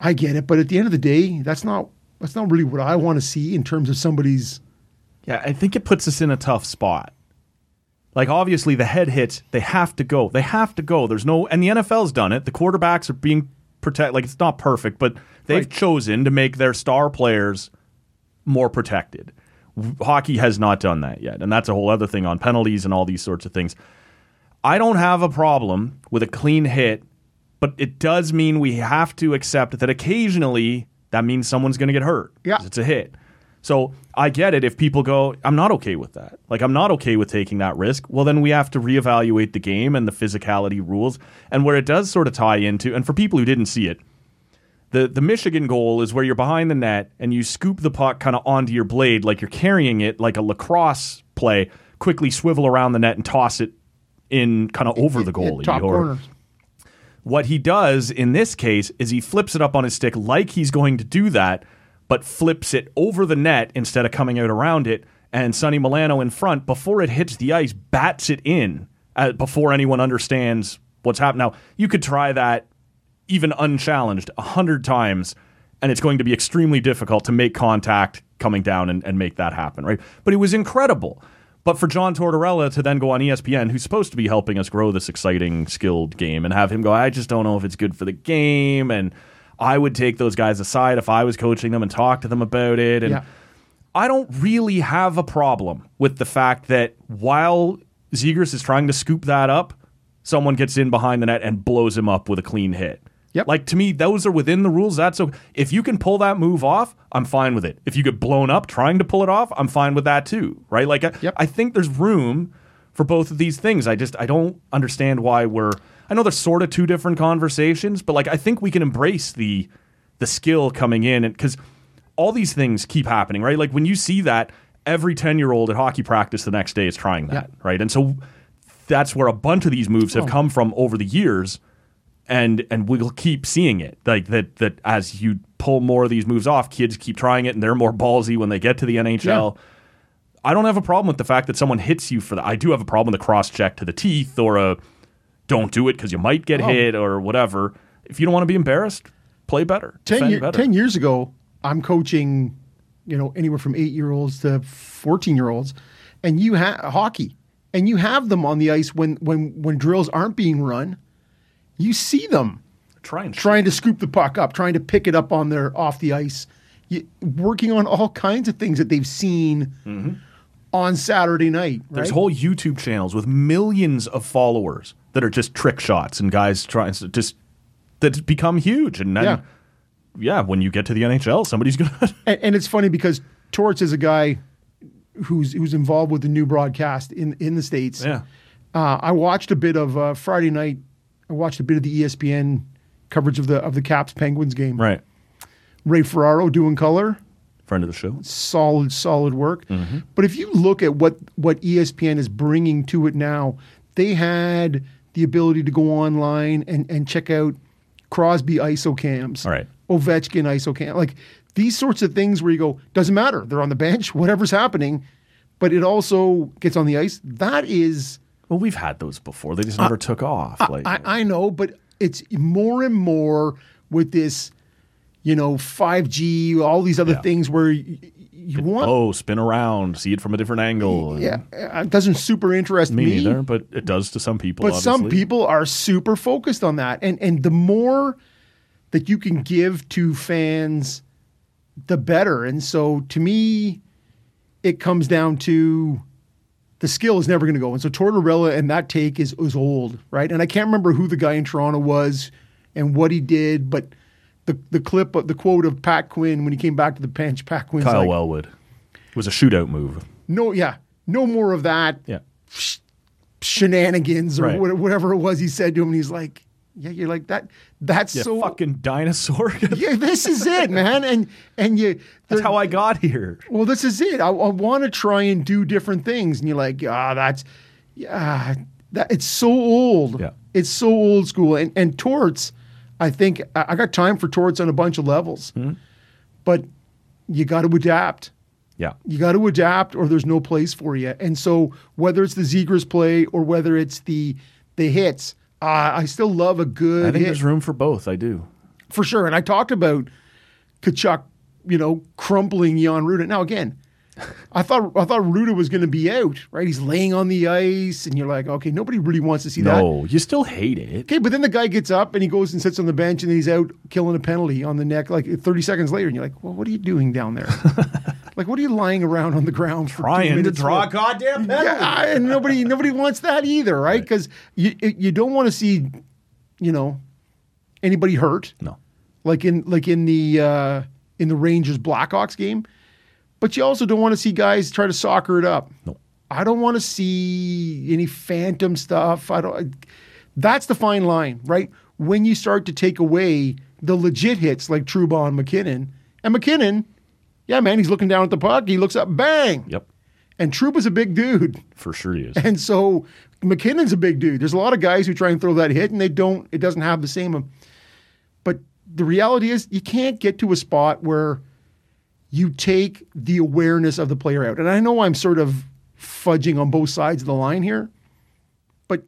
I get it. But at the end of the day that's not that's not really what I want to see in terms of somebody's Yeah, I think it puts us in a tough spot. Like obviously the head hits, they have to go. They have to go. There's no and the NFL's done it. The quarterbacks are being protect like it's not perfect, but they've Right. chosen to make their star players more protected. Hockey has not done that yet, and that's a whole other thing on penalties and all these sorts of things. I don't have a problem with a clean hit, but it does mean we have to accept that occasionally that means someone's going to get hurt. Yeah. It's a hit. So I get it if people go, I'm not okay with that. Like, I'm not okay with taking that risk. Well, then we have to reevaluate the game and the physicality rules. And where it does sort of tie into, and for people who didn't see it, the, the Michigan goal is where you're behind the net and you scoop the puck kind of onto your blade like you're carrying it like a lacrosse play, quickly swivel around the net and toss it in kind of over the goalie. top or- corner what he does in this case is he flips it up on his stick like he's going to do that, but flips it over the net instead of coming out around it. And Sonny Milano in front, before it hits the ice, bats it in uh, before anyone understands what's happened. Now, you could try that even unchallenged a hundred times, and it's going to be extremely difficult to make contact coming down and, and make that happen, right? But it was incredible. But for John Tortorella to then go on ESPN, who's supposed to be helping us grow this exciting, skilled game, and have him go, I just don't know if it's good for the game, and I would take those guys aside if I was coaching them and talk to them about it. And Yeah. I don't really have a problem with the fact that while Zegras is trying to scoop that up, someone gets in behind the net and blows him up with a clean hit. Yep. Like to me, those are within the rules. That's okay. If you can pull that move off, I'm fine with it. If you get blown up trying to pull it off, I'm fine with that too. Right? Like I, Yep. I think there's room for both of these things. I just I don't understand why we're. I know there's sort of two different conversations, but like I think we can embrace the the skill coming in and because all these things keep happening, right? Like when you see that every 10 year old at hockey practice the next day is trying that, Yeah. right? And so that's where a bunch of these moves have come from over the years and and we'll keep seeing it like that that as you pull more of these moves off kids keep trying it and they're more ballsy when they get to the NHL I don't have a problem with the fact that someone hits you for that I do have a problem with a cross check to the teeth or a don't do it because you might get Oh. hit or whatever if you don't want to be embarrassed play better 10, year, better. 10 years ago, I'm coaching, you know, anywhere from eight year olds to 14 year olds, and you have hockey, and you have them on the ice when, when, when drills aren't being run. You see them try and trying to scoop the puck up, trying to pick it up on their off the ice, you, working on all kinds of things that they've seen mm-hmm. on Saturday night. Right? There's whole YouTube channels with millions of followers that are just trick shots and guys trying to just that become huge and then Yeah. yeah, when you get to the NHL, somebody's gonna. And, and it's funny because Torts is a guy who's who's involved with the new broadcast in in the states. yeah. Uh, I watched a bit of uh, Friday night. I watched a bit of the ESPN coverage of the of the Caps Penguins game. Right. Ray Ferraro doing color, Friend of the show. solid solid work. But if you look at what what ESPN is bringing to it now, they had the ability to go online and and check out Crosby isocams, All right. Ovechkin isocam, like these sorts of things where you go doesn't matter they're on the bench, whatever's happening, but it also gets on the ice. That is. Well, we've had those before. They just never uh, took off. like, I, I know, but it's more and more with this, you know, 5G, all these other Yeah. things where you, want. oh, spin around, see it from a different angle. Yeah, it doesn't super interest Me me, neither, but it does to some people. But some people are super focused on that, and and the more that you can give to fans, the better. And so, to me, it comes down to the skill is never going to go. And so, Tortorella and that take is is old, right? And I can't remember who the guy in Toronto was and what he did, but the the clip, of the quote of Pat Quinn when he came back to the bench, Pat Quinn, Kyle like, Wellwood. It was a shootout move. "No, yeah, no more of that." Yeah. shenanigans or Right. whatever it was he said to him. And he's like, yeah, you're like that. That's You so fucking dinosaur. yeah, this is it, man. And and you That's how I got here. well, this is it. I, I want to try and do different things, and you're like, ah, that's yeah, that it's so old. Yeah. it's so old school. And and torts, I think I, got time for torts on a bunch of levels, Hmm. but you got to adapt. Yeah. You got to adapt, or there's no place for you. And so, whether it's the Zegras play or whether it's the the hits, uh, I still love a good I think hit there's room for both. I do. for sure. And I talked about Tkachuk, you know, crumpling Jan Rutta. Now again, I thought I thought Rutta was going to be out, right? He's laying on the ice, and you're like, okay, nobody really wants to see that. No, you still hate it. Okay, but then the guy gets up and he goes and sits on the bench and he's out killing a penalty on the neck like 30 seconds later. And you're like, well, what are you doing down there? like, what are you lying around on the ground for two Trying to draw a goddamn penalty. Yeah, and nobody nobody wants that either, right? Because you you don't want to see, you know, anybody hurt No. like in like in the uh, in the Rangers Blackhawks game, but you also don't want to see guys try to soccer it up. No. I don't want to see any phantom stuff. I don't. That's the fine line, right? When you start to take away the legit hits like Trouba and McKinnon, and McKinnon, yeah, man, he's looking down at the puck. He looks up, bang, Yep. and Trouba's a big dude. For sure he is. And so McKinnon's a big dude. There's a lot of guys who try and throw that hit and they don't, it doesn't have the same. But the reality is you can't get to a spot where you take the awareness of the player out. And I know I'm sort of fudging on both sides of the line here, but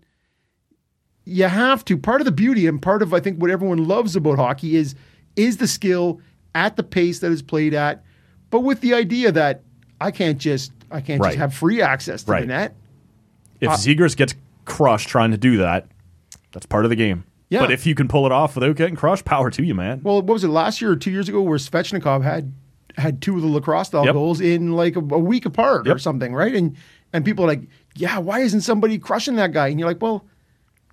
you have to. Part of the beauty and part of I think what everyone loves about hockey is is the skill at the pace that is played at, but with the idea that I can't just I can't Right. just have free access to Right. the net. If Uh, Zegras gets crushed trying to do that, that's part of the game. Yeah. But if you can pull it off without getting crushed, power to you, man. Well, what was it last year or two years ago where Svechnikov had had two of the lacrosse style Yep. goals in like a, a week apart or something, right? And and people are like, yeah, why isn't somebody crushing that guy? And you're like, well,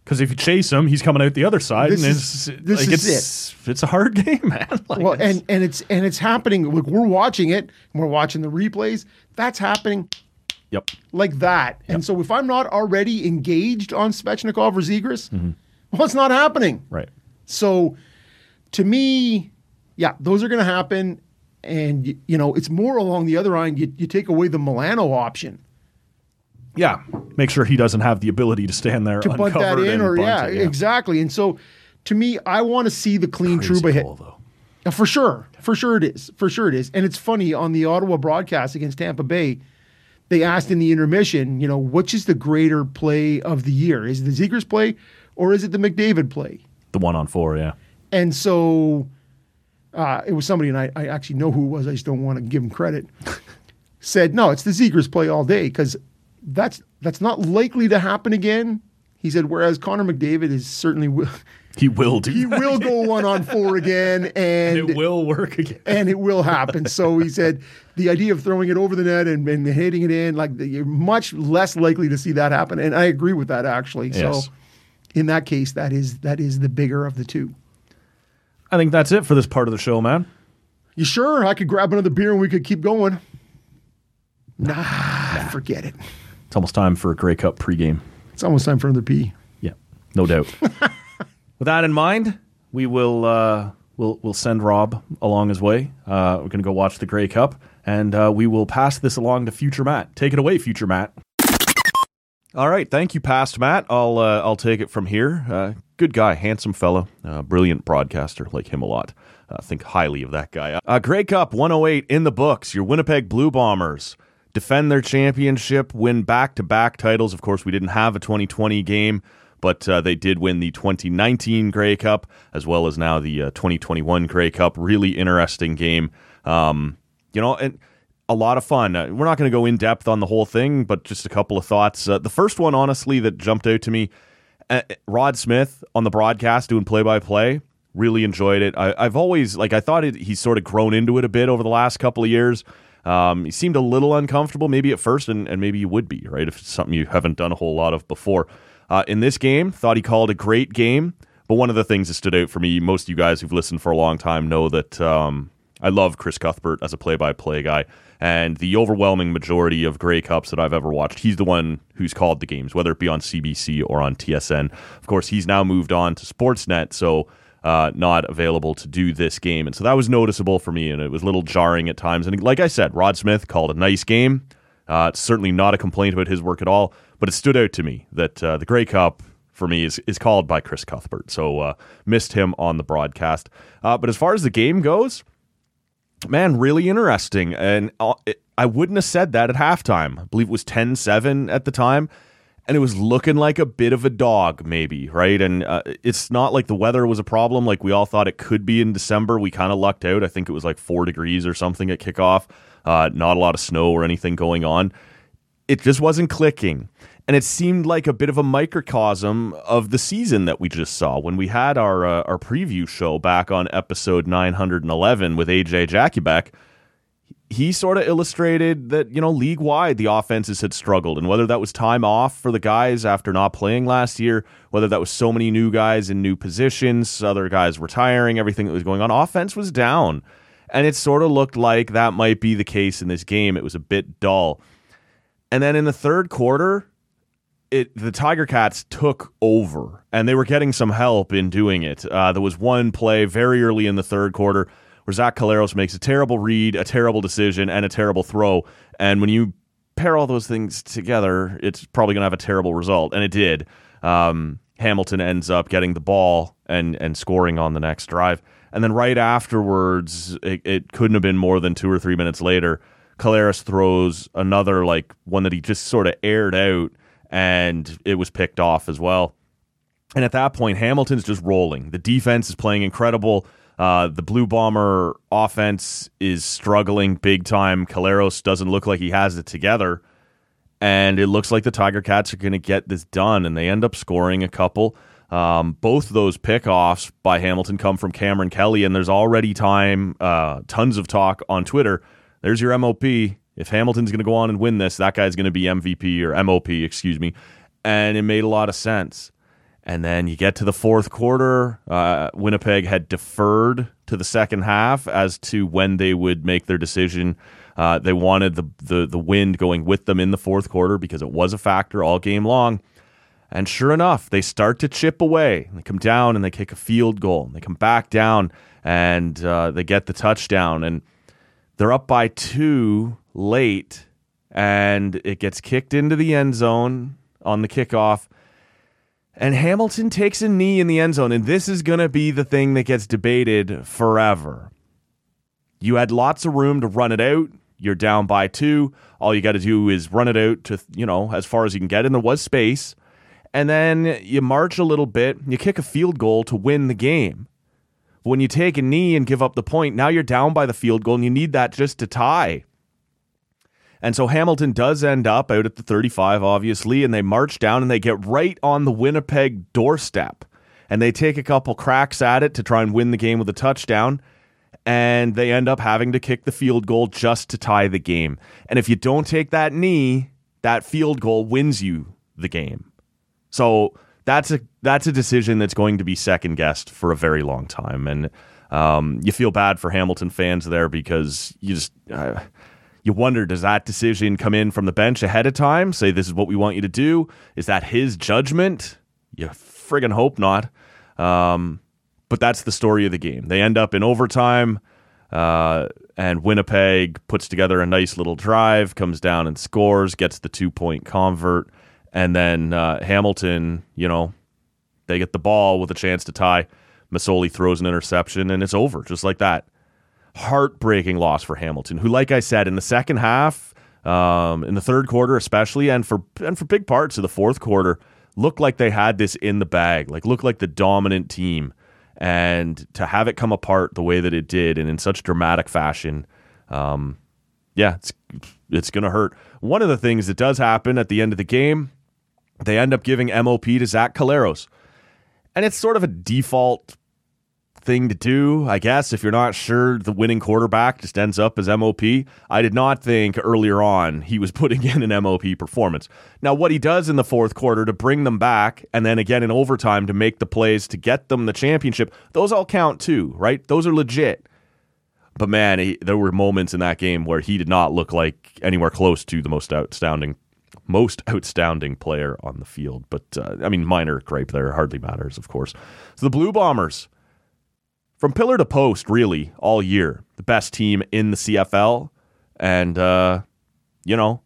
Because if you chase him, he's coming out the other side, This and is- it's this like is it's it's a hard game, man. Like, well, and and it's and it's happening. Look, we're watching it. And we're watching the replays. That's happening yep, like that. And so if I'm not already engaged on Svechnikov or Zegras, Mm-hmm. well, it's not happening. right. So to me, yeah, those are going to happen. And, you know, it's more along the other line. You, you take away the Milano option Yeah, make sure he doesn't have the ability to stand there to bunt that uncovered in, or yeah, it, exactly. And so to me, I want to see the clean Crazy Trouba hit. though. Uh, For sure. For sure it is. For sure it is. And it's funny on the Ottawa broadcast against Tampa Bay, they asked in the intermission, you know, which is the greater play of the year? Is it the Zegras play or is it the McDavid play? The one on four, yeah. And so uh, it was somebody, and I, I actually know who it was. I just don't want to give him credit. said, no, it's the Zegras play all day because that's that's not likely to happen again. He said, whereas Connor McDavid is certainly will, He will do. he that. will go one on four again, and It will work again. and it will happen. So he said the idea of throwing it over the net and, and hitting it in, like the, you're much less likely to see that happen. And I agree with that actually. Yes. So in that case, that is that is the bigger of the two. I think that's it for this part of the show, man. You sure? I could grab another beer and we could keep going. Nah, forget it. It's almost time for a Grey Cup pregame. It's almost time for another pee. Yeah, no doubt. With that in mind, we will uh, we'll we'll send Rob along his way. Uh, we're going to go watch the Grey Cup, and uh, we will pass this along to future Matt. Take it away, future Matt. All right, thank you, past Matt. I'll uh, I'll take it from here. Good guy, handsome fellow, uh, brilliant broadcaster. Like him a lot. Uh, think highly of that guy. Uh, Grey Cup 108 in the books. Your Winnipeg Blue Bombers defend their championship, win back to back titles. Of course, we didn't have a 2020 game, but uh, they did win the 2019 Grey Cup as well as now the uh, 2021 Grey Cup. Really interesting game. Um, you know, and a lot of fun. Uh, we're not going to go in depth on the whole thing, but just a couple of thoughts. Uh, the first one, honestly, that jumped out to me uh, Rod Smith on the broadcast doing play by play. Really enjoyed it. I, have always, like, I thought it, he's sort of grown into it a bit over the last couple of years. Um, he seemed a little uncomfortable, maybe at first, and, and maybe you would be, right? If it's something you haven't done a whole lot of before. Uh, in this game, thought he called a great game. But one of the things that stood out for me, most of you guys who've listened for a long time know that um, I love Chris Cuthbert as a play by play guy. And the overwhelming majority of Grey Cups that I've ever watched, he's the one who's called the games, whether it be on CBC or on TSN. Of course, he's now moved on to Sportsnet, so uh, not available to do this game. And so that was noticeable for me, and it was a little jarring at times. And like I said, Rod Smith called a nice game. Uh, it's certainly not a complaint about his work at all, but it stood out to me that uh, the Grey Cup for me is, is called by Chris Cuthbert. So uh, missed him on the broadcast. Uh, but as far as the game goes, man, really interesting. And uh, I wouldn't have said that at halftime. I believe it was 10 7 at the time. And it was looking like a bit of a dog, maybe, right? And uh, it's not like the weather was a problem like we all thought it could be in December. We kind of lucked out. I think it was like four degrees or something at kickoff. Uh, not a lot of snow or anything going on. It just wasn't clicking and it seemed like a bit of a microcosm of the season that we just saw when we had our uh, our preview show back on episode 911 with AJ Jakubek. He sort of illustrated that you know league wide the offenses had struggled, and whether that was time off for the guys after not playing last year, whether that was so many new guys in new positions, other guys retiring, everything that was going on, offense was down, and it sort of looked like that might be the case in this game. It was a bit dull, and then in the third quarter, it the Tiger Cats took over, and they were getting some help in doing it. Uh, there was one play very early in the third quarter where Zach Collaros makes a terrible read, a terrible decision, and a terrible throw. And when you pair all those things together, it's probably going to have a terrible result, and it did. Um, Hamilton ends up getting the ball and and scoring on the next drive, and then right afterwards, it, it couldn't have been more than two or three minutes later. Collaros throws another like one that he just sort of aired out and it was picked off as well. And at that point, Hamilton's just rolling. The defense is playing incredible. Uh, the Blue Bomber offense is struggling big time. Collaros doesn't look like he has it together. And it looks like the Tiger Cats are going to get this done. And they end up scoring a couple. Um, both those pickoffs by Hamilton come from Kameron Kelly. And there's already time, uh, tons of talk on Twitter. There's your MOP if Hamilton's going to go on and win this, that guy's going to be MVP or MOP, excuse me. And it made a lot of sense. And then you get to the fourth quarter. Uh, Winnipeg had deferred to the second half as to when they would make their decision. Uh, they wanted the, the the wind going with them in the fourth quarter because it was a factor all game long. And sure enough, they start to chip away. They come down and they kick a field goal. They come back down and uh, they get the touchdown. And they're up by two late and it gets kicked into the end zone on the kickoff. And Hamilton takes a knee in the end zone. And this is going to be the thing that gets debated forever. You had lots of room to run it out. You're down by two. All you got to do is run it out to, you know, as far as you can get. And there was space. And then you march a little bit. You kick a field goal to win the game. When you take a knee and give up the point, now you're down by the field goal and you need that just to tie. And so Hamilton does end up out at the 35, obviously, and they march down and they get right on the Winnipeg doorstep. And they take a couple cracks at it to try and win the game with a touchdown. And they end up having to kick the field goal just to tie the game. And if you don't take that knee, that field goal wins you the game. So that's a that's a decision that's going to be second guessed for a very long time. And Um, you feel bad for Hamilton fans there because you just uh, you wonder does that decision come in from the bench ahead of time? Say this is what we want you to do. Is that his judgment? You friggin' hope not. Um, but that's the story of the game. They end up in overtime, uh, and Winnipeg puts together a nice little drive, comes down and scores, gets the two point convert, and then uh, Hamilton, you know, they get the ball with a chance to tie. Masoli throws an interception, and it's over just like that. Heartbreaking loss for Hamilton, who, like I said, in the second half, um, in the third quarter especially, and for and for big parts of the fourth quarter, looked like they had this in the bag, like looked like the dominant team. And to have it come apart the way that it did, and in such dramatic fashion, um, yeah, it's it's gonna hurt. One of the things that does happen at the end of the game, they end up giving MOP to Zach Collaros. and it's sort of a default thing to do, I guess, if you're not sure the winning quarterback just ends up as MOP. I did not think earlier on he was putting in an MOP performance. Now, what he does in the fourth quarter to bring them back, and then again in overtime to make the plays to get them the championship, those all count too, right? Those are legit. But man, he, there were moments in that game where he did not look like anywhere close to the most outstanding most outstanding player on the field. But uh, I mean, minor gripe there hardly matters, of course. So the Blue Bombers from pillar to post, really, all year. The best team in the CFL, and uh, you know,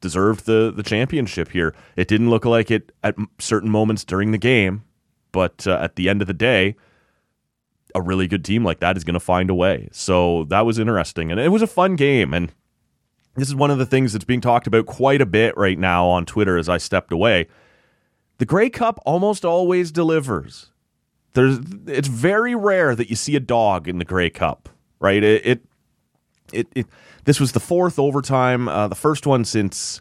deserved the the championship here. It didn't look like it at certain moments during the game, but uh, at the end of the day, a really good team like that is going to find a way. So that was interesting, and it was a fun game. And this is one of the things that's being talked about quite a bit right now on Twitter. As I stepped away, the Grey Cup almost always delivers there's it's very rare that you see a dog in the Grey Cup, right? It it it, it this was the fourth overtime, uh, the first one since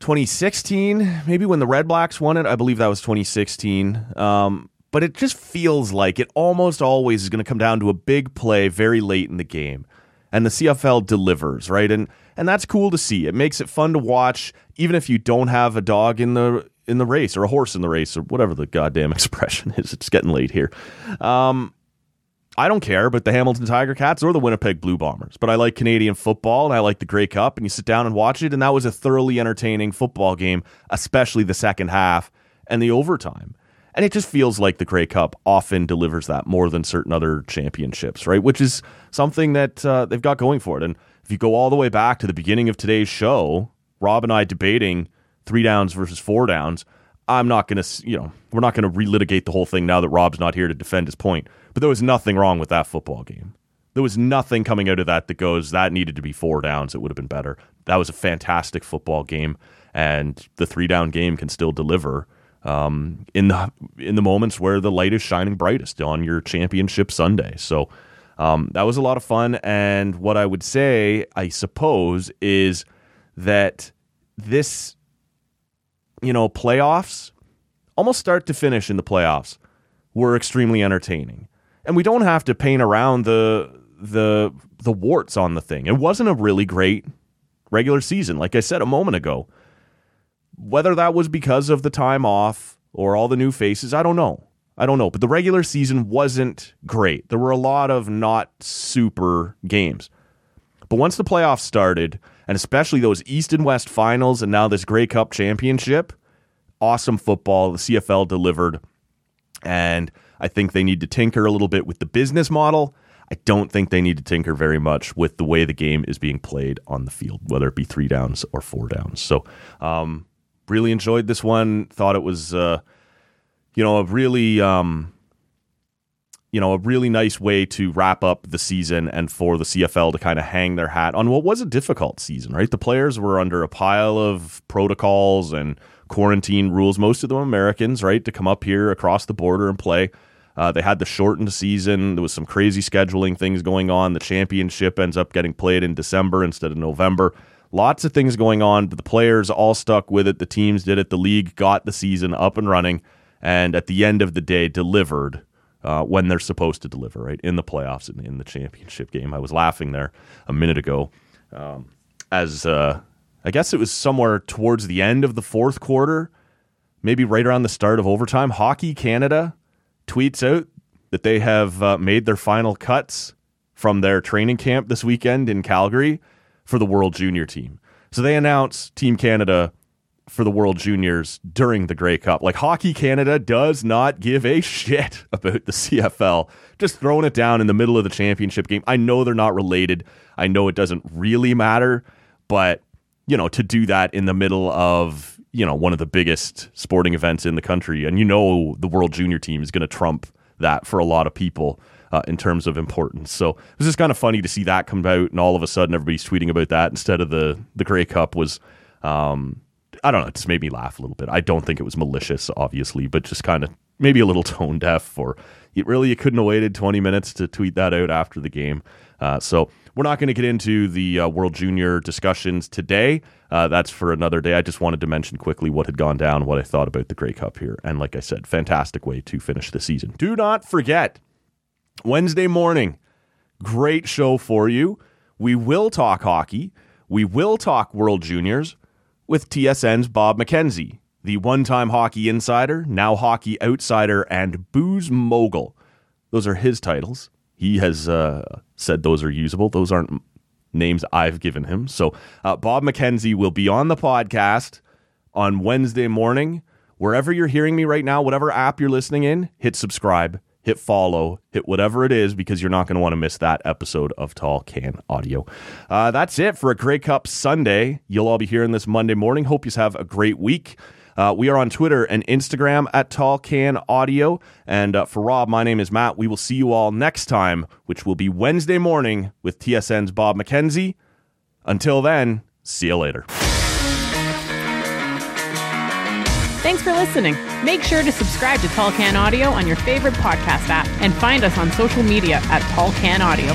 2016, maybe when the Red Blacks won it. I believe that was 2016. Um, but it just feels like it almost always is going to come down to a big play very late in the game, and the CFL delivers, right? And and that's cool to see. It makes it fun to watch, even if you don't have a dog in the in the race or a horse in the race or whatever the goddamn expression is. It's getting late here. Um, I don't care, but the Hamilton Tiger Cats or the Winnipeg Blue Bombers. But I like Canadian football and I like the Grey Cup, and you sit down and watch it, and that was a thoroughly entertaining football game, especially the second half and the overtime. And it just feels like the Grey Cup often delivers that more than certain other championships, right? Which is something that uh, they've got going for it. And if you go all the way back to the beginning of today's show, Rob and I debating three downs versus four downs. I'm not going to, you know, we're not going to relitigate the whole thing now that Rob's not here to defend his point. But there was nothing wrong with that football game. There was nothing coming out of that that goes, that needed to be four downs. It would have been better. That was a fantastic football game. And the three down game can still deliver um, in the in the moments where the light is shining brightest on your championship Sunday. So um, that was a lot of fun. And what I would say, I suppose, is that this you know, playoffs, almost start to finish in the playoffs, were extremely entertaining. And we don't have to paint around the the the warts on the thing. It wasn't a really great regular season, like I said a moment ago. Whether that was because of the time off or all the new faces, I don't know. I don't know. But the regular season wasn't great. There were a lot of not super games. But once the playoffs started, and especially those East and West finals and now this Grey Cup championship. Awesome football. The CFL delivered. And I think they need to tinker a little bit with the business model. I don't think they need to tinker very much with the way the game is being played on the field, whether it be three downs or four downs. So, um, really enjoyed this one. Thought it was, uh, you know, a really um, you know, a really nice way to wrap up the season and for the CFL to kind of hang their hat on what was a difficult season, right? The players were under a pile of protocols and quarantine rules, most of them Americans, right, to come up here across the border and play. Uh, they had the shortened season. There was some crazy scheduling things going on. The championship ends up getting played in December instead of November. Lots of things going on, but the players all stuck with it. The teams did it. The league got the season up and running, and at the end of the day, delivered uh, when they're supposed to deliver, right? In the playoffs and in the championship game. I was laughing there a minute ago um, as uh, I guess it was somewhere towards the end of the fourth quarter, maybe right around the start of overtime. Hockey Canada tweets out that they have uh, made their final cuts from their training camp this weekend in Calgary for the World Junior team. So they announce Team Canada for the World Juniors during the Grey Cup. Like Hockey Canada does not give a shit about the CFL. Just throwing it down in the middle of the championship game. I know they're not related. I know it doesn't really matter, but you know, to do that in the middle of, you know, one of the biggest sporting events in the country and you know the World Junior team is going to trump that for a lot of people. Uh, in terms of importance, so it was just kind of funny to see that come out, and all of a sudden everybody's tweeting about that instead of the the Grey Cup was um, I don't know. It just made me laugh a little bit. I don't think it was malicious, obviously, but just kind of maybe a little tone deaf. Or it really you couldn't have waited 20 minutes to tweet that out after the game. Uh, so we're not going to get into the uh, World Junior discussions today. Uh, that's for another day. I just wanted to mention quickly what had gone down, what I thought about the Grey Cup here, and like I said, fantastic way to finish the season. Do not forget Wednesday morning, great show for you. We will talk hockey. We will talk World Juniors with TSN's Bob McKenzie, the one time hockey insider, now hockey outsider, and booze mogul. Those are his titles. He has uh, said those are usable. Those aren't names I've given him. So, uh, Bob McKenzie will be on the podcast on Wednesday morning. Wherever you're hearing me right now, whatever app you're listening in, hit subscribe hit follow, hit whatever it is, because you're not going to want to miss that episode of Tall Can Audio. Uh, that's it for a Grey Cup Sunday. You'll all be hearing this Monday morning. Hope you have a great week. Uh, we are on Twitter and Instagram at Tall Can Audio. And uh, for Rob, my name is Matt. We will see you all next time, which will be Wednesday morning with TSN's Bob McKenzie. Until then, see you later. Thanks for listening. Make sure to subscribe to Tall Can Audio on your favorite podcast app and find us on social media at Tall Can Audio.